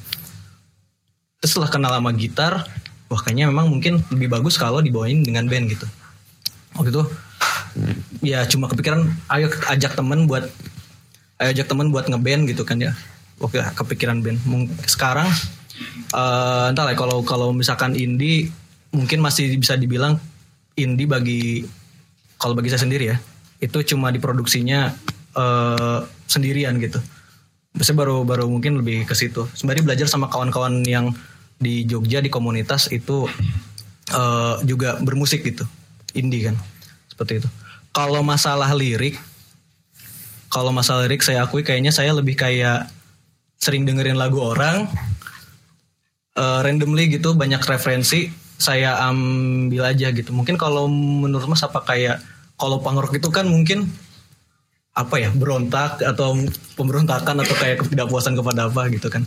terus setelah kenal sama gitar wah kayaknya memang mungkin lebih bagus kalau dibawain dengan band gitu. Waktu itu ya cuma kepikiran ayo ajak temen buat ayo ajak temen buat ngeband gitu kan ya. Oke kepikiran band. Sekarang eh entah lah kalau kalau misalkan indie mungkin masih bisa dibilang indie bagi kalau bagi saya sendiri ya itu cuma diproduksinya eh sendirian gitu. Biasanya baru baru mungkin lebih ke situ. Sembari belajar sama kawan-kawan yang di Jogja di komunitas itu eh, juga bermusik gitu, indie kan, seperti itu. Kalau masalah lirik, kalau masalah lirik saya akui kayaknya saya lebih kayak sering dengerin lagu orang, eh, randomly gitu banyak referensi saya ambil aja gitu. Mungkin kalau menurut Mas apa kayak kalau punk rock itu kan mungkin apa ya berontak atau pemberontakan atau kayak ketidakpuasan kepada apa gitu kan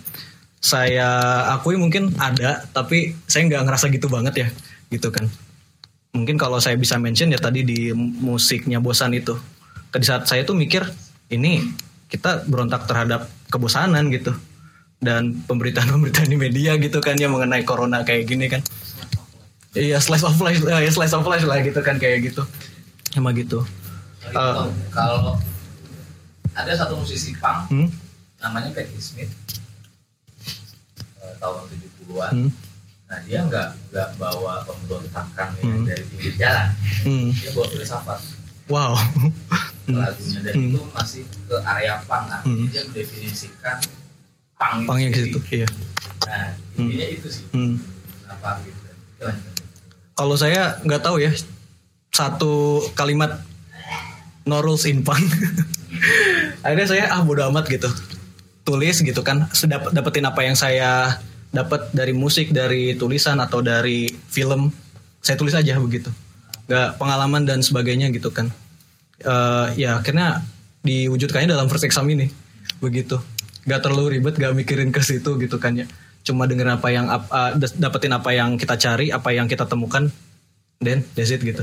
saya akui mungkin ada tapi saya nggak ngerasa gitu banget ya gitu kan. Mungkin kalau saya bisa mention ya tadi di musiknya bosan itu. Di saat saya tuh mikir ini kita berontak terhadap kebosanan gitu. Dan pemberitaan-pemberitaan di media gitu kan ya mengenai corona kayak gini kan. Iya slice of life eh, slice of life lah gitu kan kayak gitu. Emang gitu. Eh, kalau ada satu musisi punk hmm? namanya Patti Smith tahun 70-an Hmm? nah dia nggak nggak bawa pemberontakan yang Hmm. dari pinggir jalan Hmm. dia bawa filsafat wow lagunya dan Hmm. itu masih ke area punk artinya Hmm. dia mendefinisikan Pangnya ke sendiri. situ, iya. nah intinya itu sih Hmm. kenapa gitu? Kalau saya nggak tahu ya satu kalimat no rules in punk. Akhirnya saya ah bodo amat gitu. Tulis gitu kan, sedap dapetin apa yang saya dapat dari musik, dari tulisan atau dari film, saya tulis aja begitu. Gak pengalaman dan sebagainya gitu kan. Eh, ya akhirnya diwujudkannya dalam first exam ini begitu. Gak terlalu ribet, gak mikirin ke situ gitu kan ya. Cuma dengerin apa yang das- dapetin apa yang kita cari, apa yang kita temukan, then that's it gitu.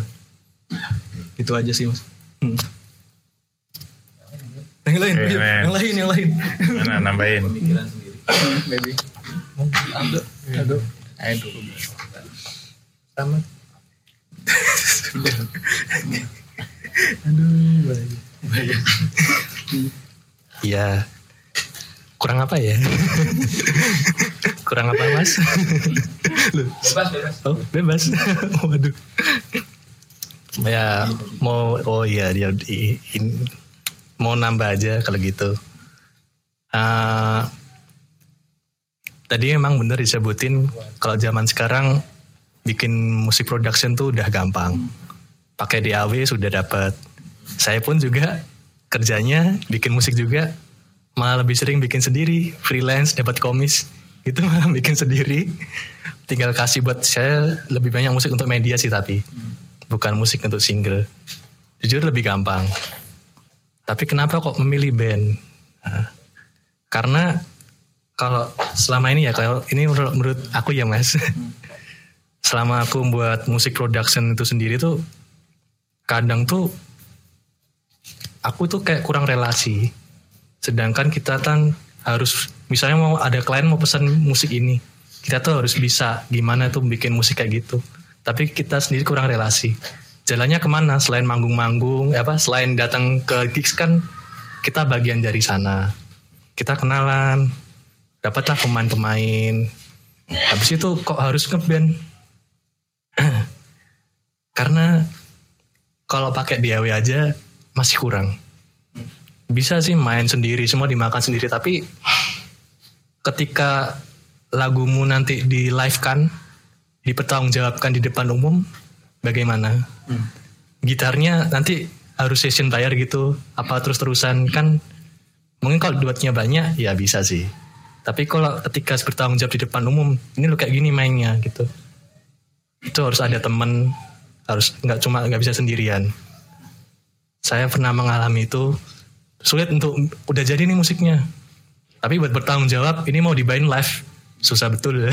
Gitu aja sih mas. Hmm. Yang lain, yang lain, yang lain. Mana nambahin? Aduh, aduh. Aduh. Sama. Iya. Kurang apa ya? Kurang apa mas? Loh, bebas bebas oh bebas. Waduh. Ya mau oh iya dia di- in- mau nambah aja kalau gitu. Ah, tadi emang bener disebutin kalau zaman sekarang bikin musik production tuh udah gampang. Pakai DAW sudah dapat. Saya pun juga kerjanya bikin musik juga malah lebih sering bikin sendiri, freelance dapat komis. Itu malah bikin sendiri. Tinggal kasih buat saya lebih banyak musik untuk media sih tapi bukan musik untuk single. Jujur lebih gampang. Tapi kenapa kok memilih band? Karena kalau selama ini ya kalau ini menurut, menurut aku ya mas. Selama aku buat musik production itu sendiri tuh kadang tuh aku tuh kayak kurang relasi. Sedangkan kita kan harus misalnya mau ada klien mau pesan musik ini kita tuh harus bisa gimana tuh bikin musik kayak gitu. Tapi kita sendiri kurang relasi. Jalannya ke mana? Selain manggung-manggung apa selain datang ke gigs kan kita bagian dari sana. Kita kenalan dapatlah pemain-pemain. Habis itu kok harus ngeband karena kalau pakai DAW aja masih kurang. Bisa sih main sendiri semua dimakan sendiri tapi ketika lagumu nanti di live kan dipertanggungjawabkan di depan umum bagaimana? Gitarnya nanti harus session bayar gitu apa terus-terusan? Kan mungkin kalau duetnya banyak ya bisa sih tapi kalau ketika bertanggung jawab di depan umum ini lo kayak gini mainnya gitu. Itu harus ada temen harus nggak cuma nggak bisa sendirian. Saya pernah mengalami itu sulit untuk udah jadi nih musiknya. Tapi buat bertanggung jawab ini mau dibain live susah betul.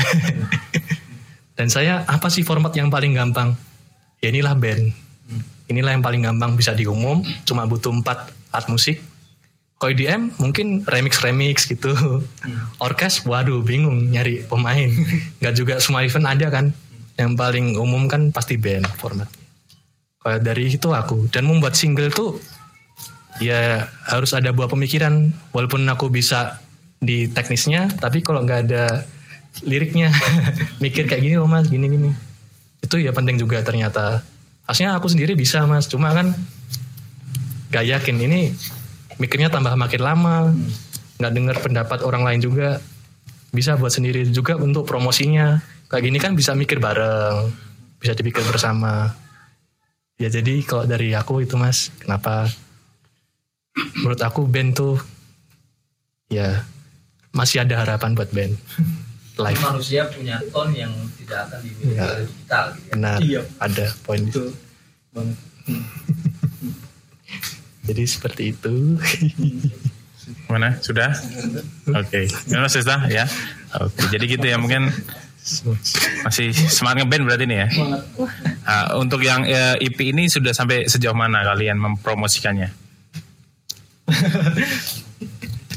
Dan saya apa sih format yang paling gampang? Ya inilah band. Inilah yang paling gampang bisa diumum cuma butuh empat alat musik kalau IDM mungkin remix remix gitu orkes waduh bingung nyari pemain. Nggak juga semua event ada kan. Yang paling umum kan pasti band formatnya kalau dari itu aku. Dan membuat single tuh ya harus ada buah pemikiran. Walaupun aku bisa di teknisnya tapi kalau nggak ada liriknya mikir kayak gini loh mas gini gini. Itu ya penting juga ternyata. Aslinya aku sendiri bisa mas. Cuma kan gak yakin ini mikirnya tambah makin lama. Nggak dengar pendapat orang lain juga. Bisa buat sendiri juga untuk promosinya. Kayak gini kan bisa mikir bareng. Bisa dipikir bersama. Ya jadi kalau dari aku itu mas kenapa? Menurut aku band tuh ya masih ada harapan buat band. Live manusia punya ton yang tidak akan dimiliki Ya. oleh digital gitu ya. benar. Iya. ada poin di situ. jadi seperti itu Mana? Sudah? Oke. Gimana Sista? Ya. Oke. Jadi gitu ya mungkin masih semangat ngeband berarti nih ya. Ah, untuk yang eh, EP ini sudah sampai sejauh mana kalian mempromosikannya?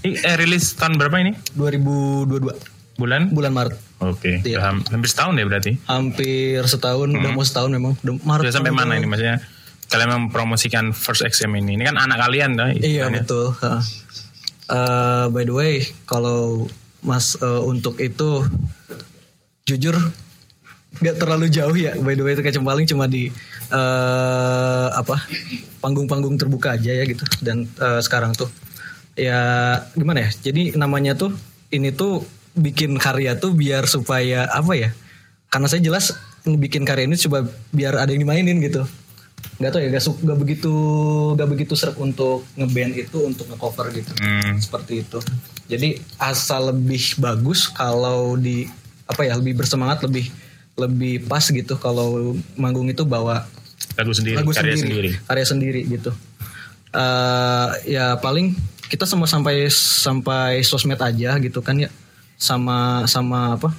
Eh, rilis tahun berapa ini? 2022 Bulan? bulan Maret. Oke. Udah ham- hampir setahun ya berarti. Hampir setahun, udah mau setahun memang. Udah Maret. Sudah sampai mana ini maksudnya? Kalian mempromosikan First XM ini. Ini kan anak kalian dah. Iya istilahnya. betul. ha. Eh, by the way, kalau Mas eh, untuk itu jujur nggak terlalu jauh ya. By the way itu kayak paling cuma di eh apa panggung-panggung terbuka aja ya gitu. Dan eh, sekarang tuh ya gimana ya? Jadi namanya tuh ini tuh bikin karya tuh biar supaya apa ya? Karena saya jelas bikin karya ini coba biar ada yang dimainin gitu nggak tahu ya gak, su- gak begitu gak begitu serap untuk ngeband itu untuk ngecover gitu Hmm. seperti itu jadi asal lebih bagus kalau di apa ya lebih bersemangat lebih lebih pas gitu kalau manggung itu bawa Lagu sendiri, lagu karya sendiri, sendiri. karya sendiri gitu Eh ya paling kita semua sampai sampai sosmed aja gitu kan ya sama sama apa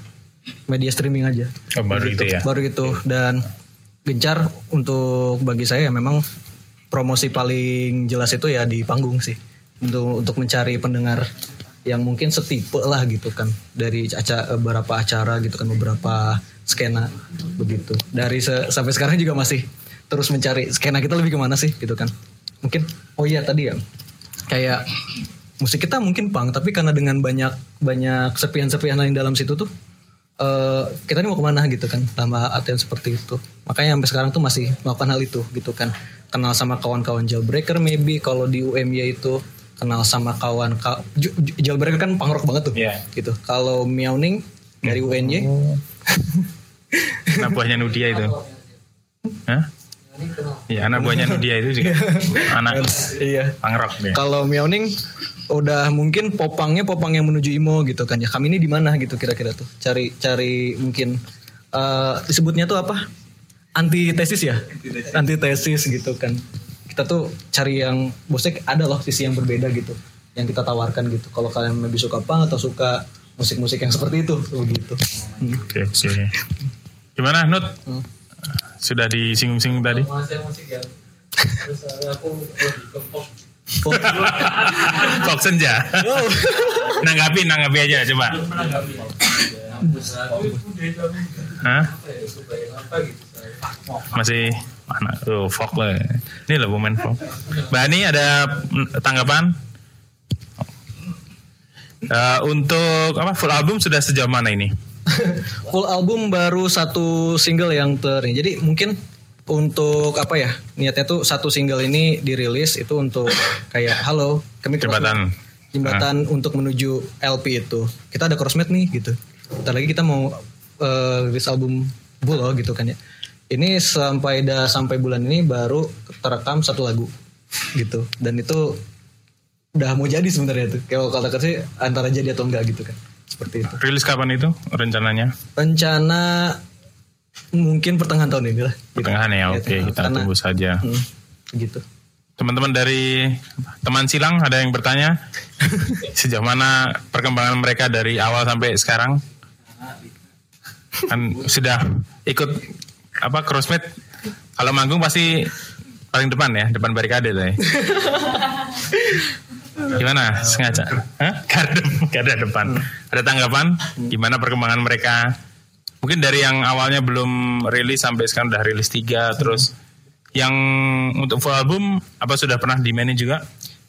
media streaming aja Oh, baru itu ya. baru gitu dan gencar untuk bagi saya. Ya memang promosi paling jelas itu ya di panggung sih. Untuk untuk mencari pendengar yang mungkin setipe lah gitu kan. Dari aca- beberapa acara gitu kan beberapa skena begitu. Dari se- sampai sekarang juga masih terus mencari skena kita lebih ke mana sih gitu kan. Mungkin oh iya tadi ya. Kayak musik kita mungkin punk tapi karena dengan banyak banyak serpihan-serpihan lain dalam situ tuh eh kita ini mau ke mana gitu kan tambah artian seperti itu. Makanya sampai sekarang tuh masih melakukan hal itu gitu kan. Kenal sama kawan-kawan jailbreaker maybe kalau di UMY itu kenal sama kawan ka, jailbreaker kan punk rock banget tuh Iya. gitu. Kalau Miauning dari UNY Anak buahnya Nudia itu. Hah? Iya, anak buahnya Nudia itu juga. Anak iya. pangrok deh. kalau Miauning udah mungkin popangnya popang yang menuju imo gitu kan ya kami ini di mana gitu kira-kira tuh cari cari mungkin eh disebutnya tuh apa antitesis ya antitesis gitu kan kita tuh cari yang bosek ada loh sisi yang berbeda gitu yang kita tawarkan gitu kalau kalian lebih suka punk atau suka musik-musik yang seperti itu begitu Hmm. Oke, oke. Gimana Nut? Sudah disinggung-singgung tadi? Masih musik ya. Terus uh, aku Kok senja. nanggapi, nanggapi aja coba. Hah? Masih mana? Oh, folk lah. Ini loh pemain folk. Mbak Ani ada tanggapan? Eh, untuk apa full album sudah sejauh mana ini? full album baru satu single yang ter jadi mungkin untuk apa ya niatnya tuh satu single ini dirilis itu untuk kayak halo kami Jembatan. jembatan untuk menuju LP itu. Kita ada crossmed nih gitu. Bentar lagi kita mau eh, rilis album loh gitu kan ya. Ini sampai dah sampai bulan ini baru terekam satu lagu gitu. Dan itu udah mau jadi sebenarnya tuh. Kalau kata sih antara jadi atau enggak gitu kan. Seperti itu. Rilis kapan itu rencananya? rencana mungkin pertengahan tahun ini lah. Gitu. Pertengahan ya, oke kita Karena- tunggu saja. Hmm, gitu. Teman-teman dari teman silang ada yang bertanya sejauh mana perkembangan mereka dari awal sampai sekarang? Kan sudah ikut apa crossfit? Kalau manggung pasti paling depan ya, depan barikade tuh ya. Gimana? Sengaja? Hah? Garda, garda depan. Ada tanggapan? Gimana perkembangan mereka? Mungkin dari yang awalnya belum rilis sampai sekarang udah rilis tiga, terus yang untuk full album apa sudah pernah di manage juga?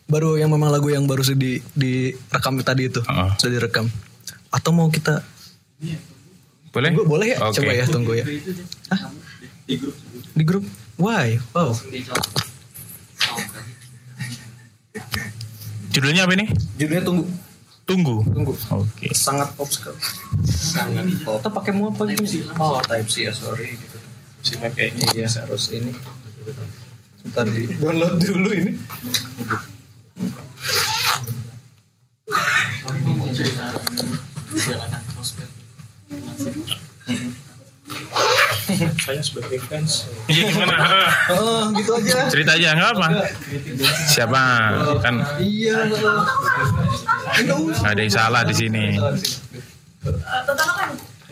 baru yang memang lagu yang baru sih di direkam tadi itu Heeh. sudah direkam atau mau kita Boleh? Tunggu, boleh ya Oke. coba ya tunggu ya Hah? di grup why wow Judulnya apa ini? judulnya tunggu Tunggu. tunggu. Oke. sangat pop sekali sangat pop. Kita pakai mau apa gitu sih? Oh type C ya sorry gitu. Si pakai iya. harus ini. Bentar di download dulu ini saya sebagai fans Iya gimana? oh gitu aja Cerita aja nggak apa? Siapa? Kan iya nggak ada yang salah di sini.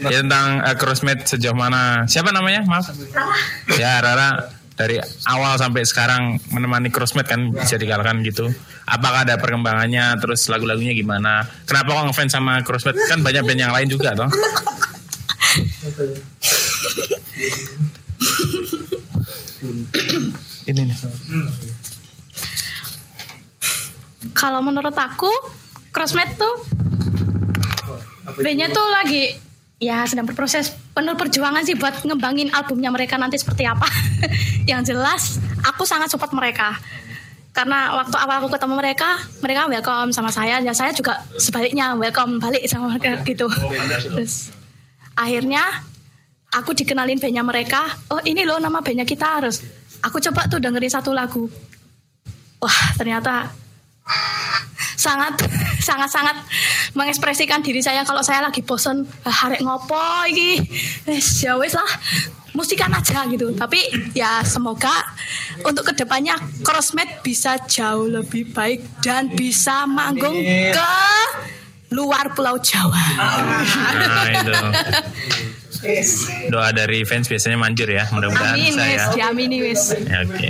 Ya tentang uh, crossmate sejauh mana? Siapa namanya? Maaf. Ya Rara dari awal sampai sekarang menemani crossmate kan bisa dikatakan gitu. Apakah ada perkembangannya? Terus lagu-lagunya gimana? Kenapa kok ngefans sama crossmate? Kan banyak band yang lain juga toh. Ini nih. Kalau menurut aku, Crossmate tuh bandnya tuh lagi ya sedang berproses penuh perjuangan sih buat ngembangin albumnya mereka nanti seperti apa. Yang jelas, aku sangat support mereka. Karena waktu awal aku ketemu mereka, mereka welcome sama saya, ya saya juga sebaliknya welcome balik sama mereka gitu. Terus akhirnya aku dikenalin bandnya mereka, oh ini loh nama bandnya kita harus. Aku coba tuh dengerin satu lagu, wah ternyata sangat sangat sangat mengekspresikan diri saya kalau saya lagi bosen harek ngopo iki. Wes ya wes lah musikan aja gitu. Tapi ya semoga untuk ke depannya crossmate bisa jauh lebih baik dan bisa manggung ke luar pulau Jawa. Nah itu. Doa dari fans biasanya manjur ya. Mudah-mudahan amin bisa ya. diamini wes Ya, Oke.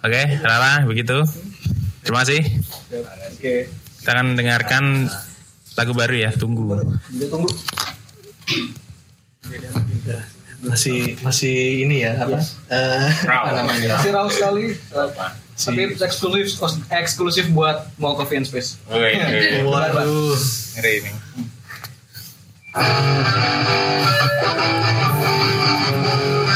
Oke, Rara begitu. Terima kasih. Kita akan dengarkan lagu baru ya, tunggu. tunggu masih masih ini ya apa Eh, apa namanya masih raw sekali tapi eksklusif eksklusif buat mau coffee and space waduh Ngeri ini. Aku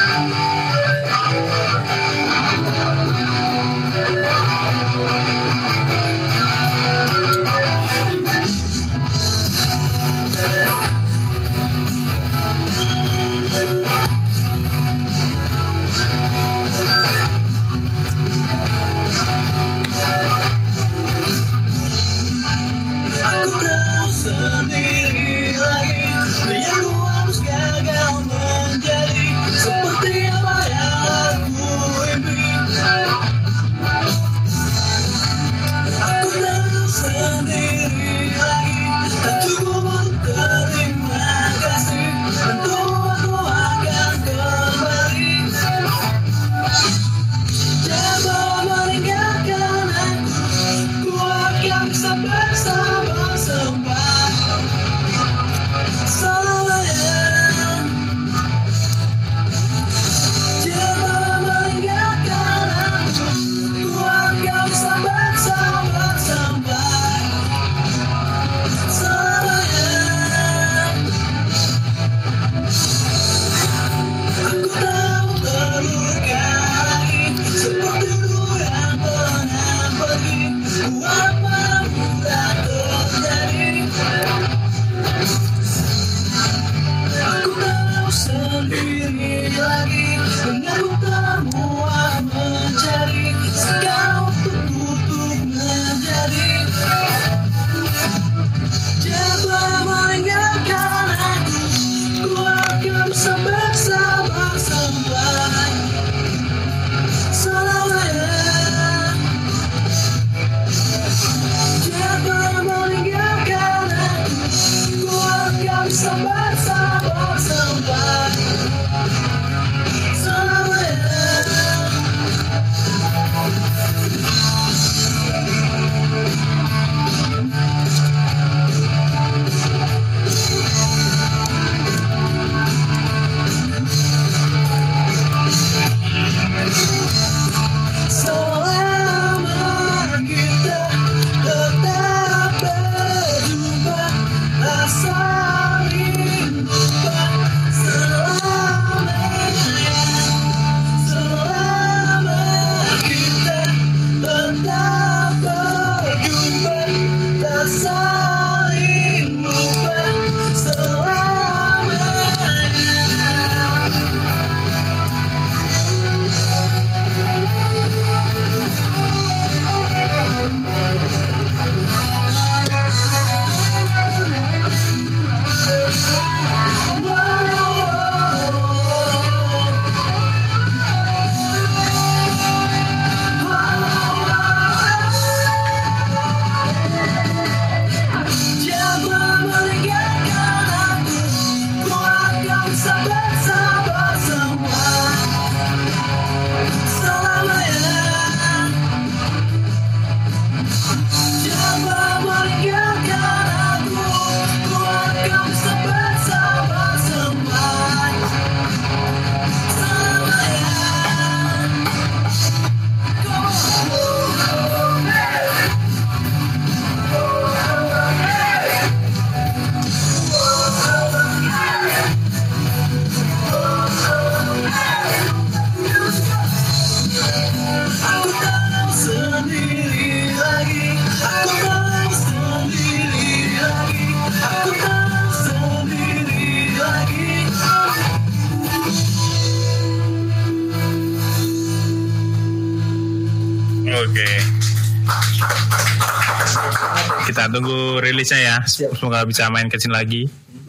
rilisnya ya. Semoga bisa main ke sini lagi.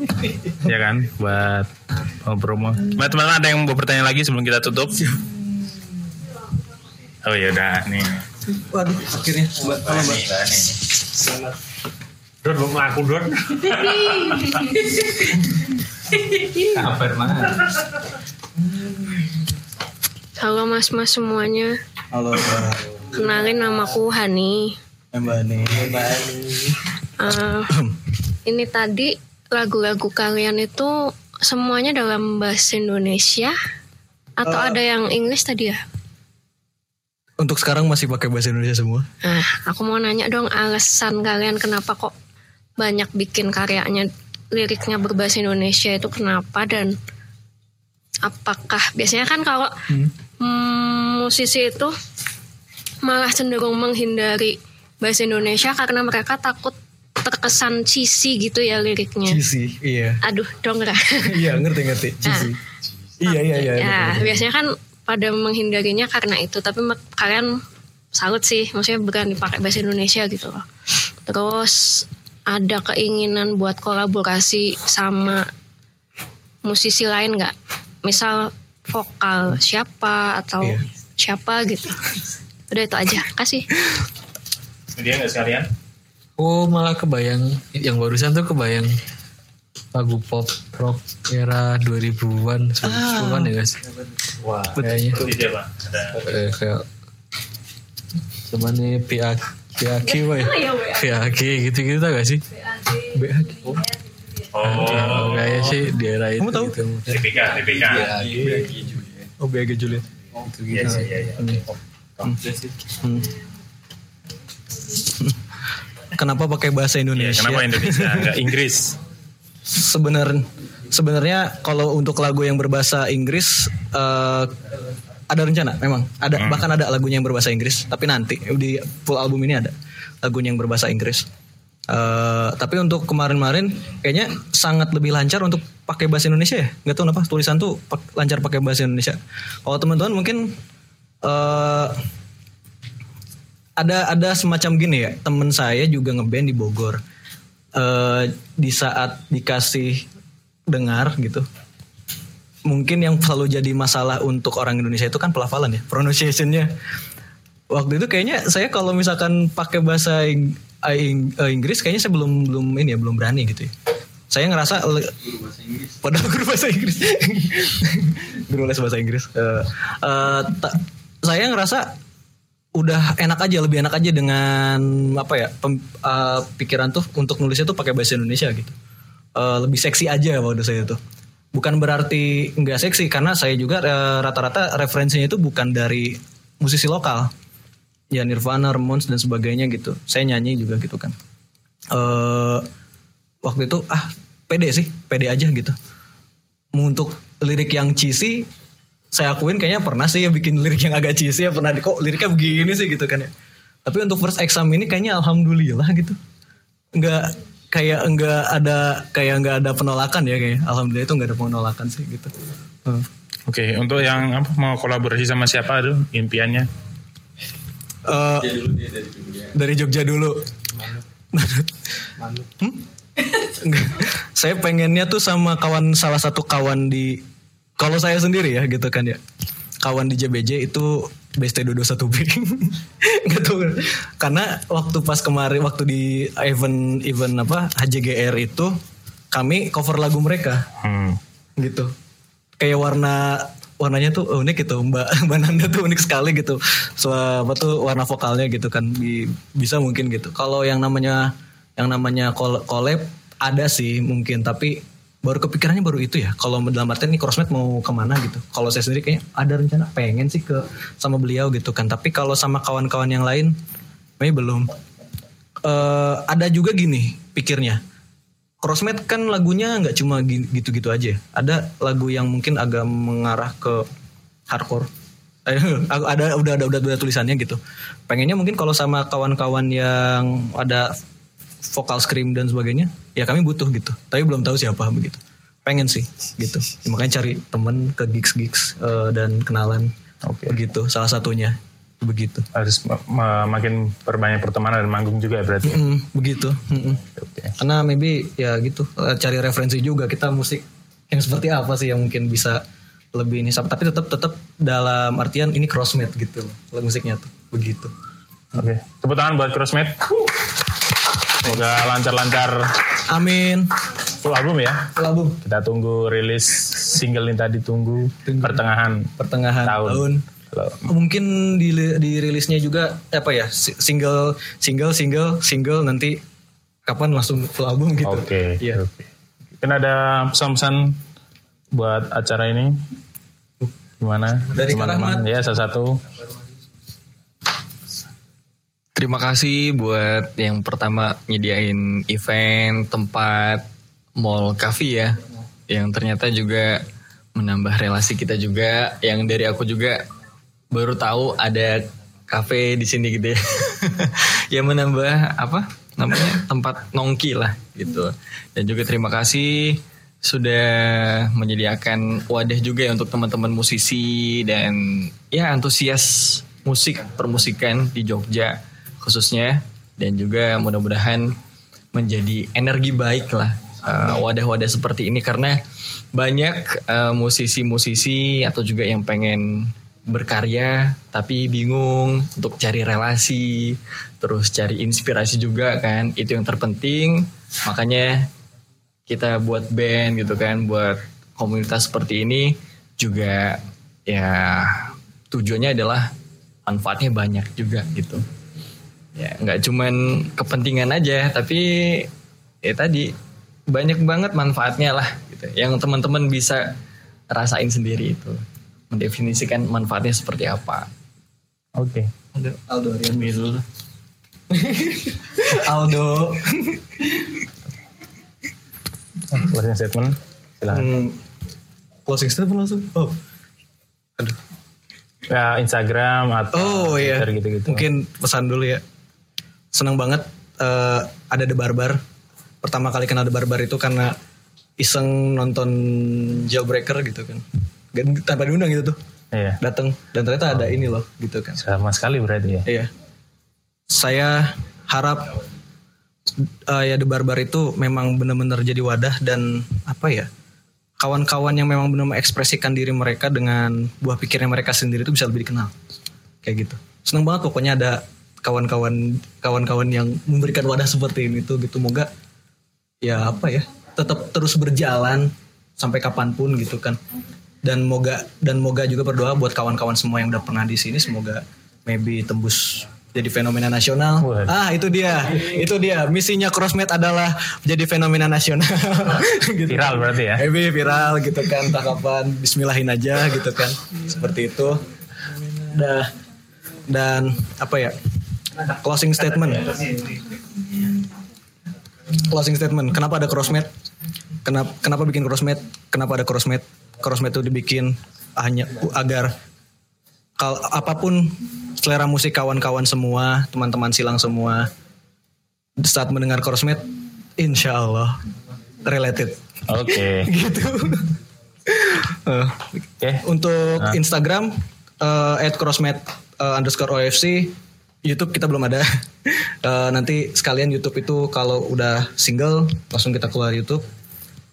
ya kan, buat mau promo. Mbak teman-teman ada yang mau bertanya lagi sebelum kita tutup? Oh ya udah nih. Waduh, akhirnya Mbak, halo Mbak. Don mau ngaku Don. Kabar mana? Halo mas-mas semuanya. Halo Mbak. Kenalin namaku Hani. Mbak nih. Eh, ini tadi lagu-lagu kalian itu semuanya dalam bahasa Indonesia atau Eh. ada yang Inggris tadi ya? Untuk sekarang masih pakai bahasa Indonesia semua. Nah, aku mau nanya dong alasan kalian kenapa kok banyak bikin karyanya liriknya berbahasa Indonesia itu kenapa dan apakah biasanya kan kalau hmm, musisi itu malah cenderung menghindari bahasa Indonesia karena mereka takut terkesan cheesy gitu ya liriknya. Cheesy, iya. Aduh, dong Ra. Iya, ngerti ngerti. Cheesy. Iya, iya, iya. ya, ngerti. biasanya kan pada menghindarinya karena itu, tapi kalian salut sih, maksudnya berani pakai bahasa Indonesia gitu loh. Terus ada keinginan buat kolaborasi sama musisi lain nggak? Misal vokal siapa atau Iya. siapa gitu. Udah itu aja, kasih. Dia nggak sekalian? Oh malah kebayang yang barusan tuh kebayang lagu pop rock era 2000-an 90-an ya guys. Wah, Kayaknya itu dia pak. Ada. eh, kayak zamannya PA PAK apa ya? PAK gitu-gitu tau gak sih? BAK. Oh, Kayaknya sih di era itu. Kamu tahu? Gitu. DPK, DPK. Oh, BAG Juliet. Iya, iya, iya. Hmm. Kenapa pakai bahasa Iya, Indonesia? kenapa Indonesia nggak Inggris? Sebenarnya sebenarnya kalau untuk lagu yang berbahasa Inggris eh, ada rencana memang ada Hmm. bahkan ada lagunya yang berbahasa Inggris tapi nanti di full album ini ada lagunya yang berbahasa Inggris. Eh, tapi untuk kemarin-kemarin kayaknya sangat lebih lancar untuk pakai bahasa Indonesia ya. Gak tahu kenapa tulisan tuh lancar pakai bahasa Indonesia. Kalau teman-teman mungkin eh ada ada semacam gini ya. Temen saya juga ngeband di Bogor. Eh di saat dikasih dengar gitu mungkin yang selalu jadi masalah untuk orang Indonesia itu kan pelafalan ya pronunciationnya. Waktu itu kayaknya saya kalau misalkan pakai bahasa Ing- Ing- eh, Inggris kayaknya saya belum belum ini ya belum berani gitu ya. Saya ngerasa le- padahal guru bahasa Inggris. Guru les bahasa Inggris. Eh, eh, ta- saya ngerasa udah enak aja lebih enak aja dengan apa ya pem- eh, pikiran tuh untuk nulisnya tuh pakai bahasa Indonesia gitu. Eh, lebih seksi aja waktu saya tuh. Bukan berarti nggak seksi karena saya juga eh, rata-rata referensinya itu bukan dari musisi lokal. Ya Nirvana, Ramones dan sebagainya gitu. Saya nyanyi juga gitu kan. Eh waktu itu ah pede sih pede aja gitu. Untuk lirik yang cheesy saya akuin kayaknya pernah sih ya bikin lirik yang agak cheesy ya pernah kok liriknya begini sih gitu kan ya tapi untuk first exam ini kayaknya alhamdulillah gitu nggak kayak nggak ada kayak nggak ada penolakan ya kayak alhamdulillah itu nggak ada penolakan sih gitu Hmm. Oke, untuk yang apa, mau kolaborasi sama siapa tuh impiannya? Eh, dari Jogja dulu Hmm? Enggak. saya pengennya tuh sama kawan salah satu kawan di kalau saya sendiri ya gitu kan ya. Kawan di JBJ itu BST Dodo 1 B nggak tahu karena waktu pas kemarin waktu di event event apa HJGR itu kami cover lagu mereka. Hmm. gitu. Kayak warna warnanya tuh unik gitu. Mbak mbak Nanda tuh unik sekali gitu. So apa tuh warna vokalnya gitu kan. Bi- bisa mungkin gitu. Kalau yang namanya yang namanya col- collab ada sih mungkin. Tapi baru kepikirannya baru itu ya kalau dalam artian nih Crossmed mau ke mana gitu kalau saya sendiri kayaknya ada rencana pengen sih ke sama beliau gitu kan tapi kalau sama kawan-kawan yang lain kayaknya belum Eh, ada juga gini pikirnya Crossmed kan lagunya nggak cuma gi- gitu-gitu aja. Ada lagu yang mungkin agak mengarah ke hardcore. Eh, ada udah ada udah udah tulisannya gitu. Pengennya mungkin kalau sama kawan-kawan yang ada vokal scream dan sebagainya, ya kami butuh gitu. Tapi belum tahu siapa begitu. Pengen sih gitu. Ya, makanya cari temen ke gigs-gigs eh, dan kenalan. Begitu salah satunya. begitu Harus ma- ma- makin perbanyak pertemanan dan manggung juga ya berarti. Mm, begitu Mm-mm. Oke. karena maybe ya gitu eh, cari referensi juga kita musik yang seperti apa sih yang mungkin bisa lebih ini tapi tetap tetap dalam artian ini crossmade gitu loh musiknya tuh begitu Oke. Tepuk tangan buat Crossmate. Semoga lancar-lancar amin full album ya. Full album Kita tunggu rilis single yang tadi tunggu, pertengahan pertengahan tahun. tahun. Mungkin di dirilisnya juga apa ya si- single single single single nanti kapan langsung full album gitu Oke. Iya. oke. Mungkin ada pesan-pesan buat acara ini? Gimana? Dari? Rahmat. Ya, salah satu. Terima kasih buat yang pertama nyediain event, tempat, mall, cafe ya. Yang ternyata juga menambah relasi kita juga. Yang dari aku juga baru tahu ada cafe di sini gitu ya. yang menambah apa namanya tempat nongki lah gitu. Dan juga terima kasih sudah menyediakan wadah juga ya untuk teman-teman musisi dan ya antusias musik permusikan di Jogja khususnya dan juga mudah-mudahan menjadi energi baik lah uh, wadah-wadah seperti ini. Karena banyak uh, musisi-musisi atau juga yang pengen berkarya tapi bingung untuk cari relasi terus cari inspirasi juga kan. Itu yang terpenting. Makanya kita buat band gitu kan buat komunitas seperti ini juga ya tujuannya adalah manfaatnya banyak juga gitu ya nggak cuman kepentingan aja tapi ya tadi banyak banget manfaatnya lah gitu. Yang teman-teman bisa rasain sendiri itu. Mendefinisikan manfaatnya seperti apa. Oke. Aldo. Arian Aldo. Closing statement. Silakan. Hmm, closing statement langsung? Oh. Ya, Instagram atau Oh iya, Twitter gitu-gitu. mungkin pesan dulu ya. Senang banget eh, ada The Barbar. Pertama kali kenal The Barbar itu karena iseng nonton Jailbreaker gitu kan. Tanpa diundang gitu tuh. Iya. Datang dan ternyata ada ini loh gitu kan. Sama sekali berarti ya. Iya. Saya harap eh, ya The Barbar itu memang benar-benar jadi wadah dan apa ya? Kawan-kawan yang memang benar mengekspresikan diri mereka dengan buah pikirnya mereka sendiri itu bisa lebih dikenal. Kayak gitu. Seneng banget pokoknya ada kawan-kawan kawan-kawan yang memberikan wadah seperti ini tuh gitu. Moga ya apa ya? Tetap terus berjalan sampai kapan pun gitu kan. Dan moga dan moga juga berdoa buat kawan-kawan semua yang udah pernah di sini semoga maybe tembus jadi fenomena nasional. Waduh. Ah, itu dia. Itu dia. Misinya Crossmate adalah jadi fenomena nasional. gitu. Viral berarti ya. Maybe viral gitu kan. Entah kapan. Bismillahin aja gitu kan. Seperti itu. Dah. Dan apa ya? Closing statement. Closing statement. Kenapa ada Crossmate? Kenapa, kenapa bikin Crossmate? Kenapa ada Crossmate? Crossmate itu dibikin hanya agar kal apa pun selera musik kawan-kawan semua, teman-teman silang semua, saat mendengar Crossmate, insya Allah related. Oke. gitu. Eh, Oke. Untuk Nah. Instagram eh, at crossmate eh, underscore OFC, YouTube kita belum ada. Eh, nanti sekalian YouTube itu kalau udah single langsung kita keluar YouTube.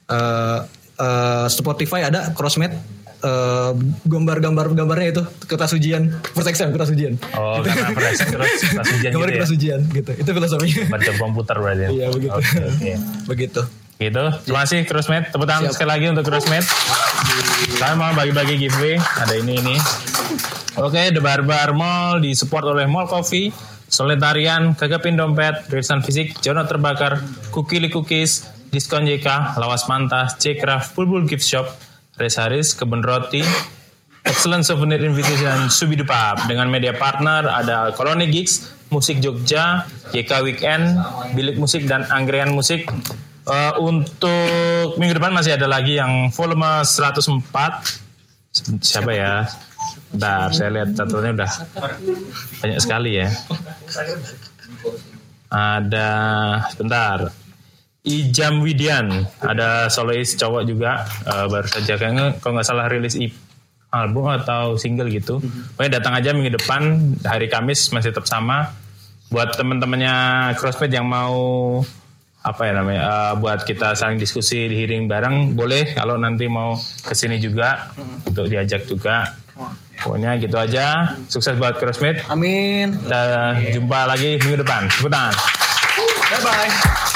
Eh, eh, Spotify ada crossmate eh, gambar-gambar gambarnya itu kertas ujian exam kertas ujian Oh, karena perasaan terus pas ujian gambar gitu ya. kertas ujian gitu itu filosofinya Baca komputer berarti. ya? Iya, begitu. Oke, oke. begitu Gitu. Terima kasih Crossmate. Tepuk tangan Siap. sekali lagi untuk Crossmate. Saya mau bagi-bagi giveaway. Ada ini ini. Oke, The Barbar Mall disupport oleh Mall Coffee, Solitarian, Kegapin Dompet, Rilisan Fisik, Jono Terbakar, Kukili Cookies, Diskon JK, Lawas Mantas, C-Craft, Bulbul Gift Shop, Res Haris, Kebun Roti, Excellent Souvenir Invitation dan Subidu Pub. Dengan media partner ada Koloni Gigs, Musik Jogja, YK Weekend, Bilik Musik dan Anggrean Musik. Eh, untuk minggu depan masih ada lagi yang volume 104. Siapa ya? Bentar, saya lihat catatan udah banyak sekali ya. Ada, sebentar. Ijam Widian, ada solois cowok juga, eh, baru saja kayaknya kalau nggak salah rilis EP album atau single gitu. Pokoknya datang aja minggu depan hari Kamis masih tetap sama. Buat teman-temannya Crossfit yang mau apa ya namanya eh, buat kita saling diskusi di hearing bareng boleh. Kalau nanti mau ke sini juga untuk diajak juga. Pokoknya gitu aja. Sukses buat Crossfit amin. Kita jumpa lagi minggu depan. Tepuk tangan bye bye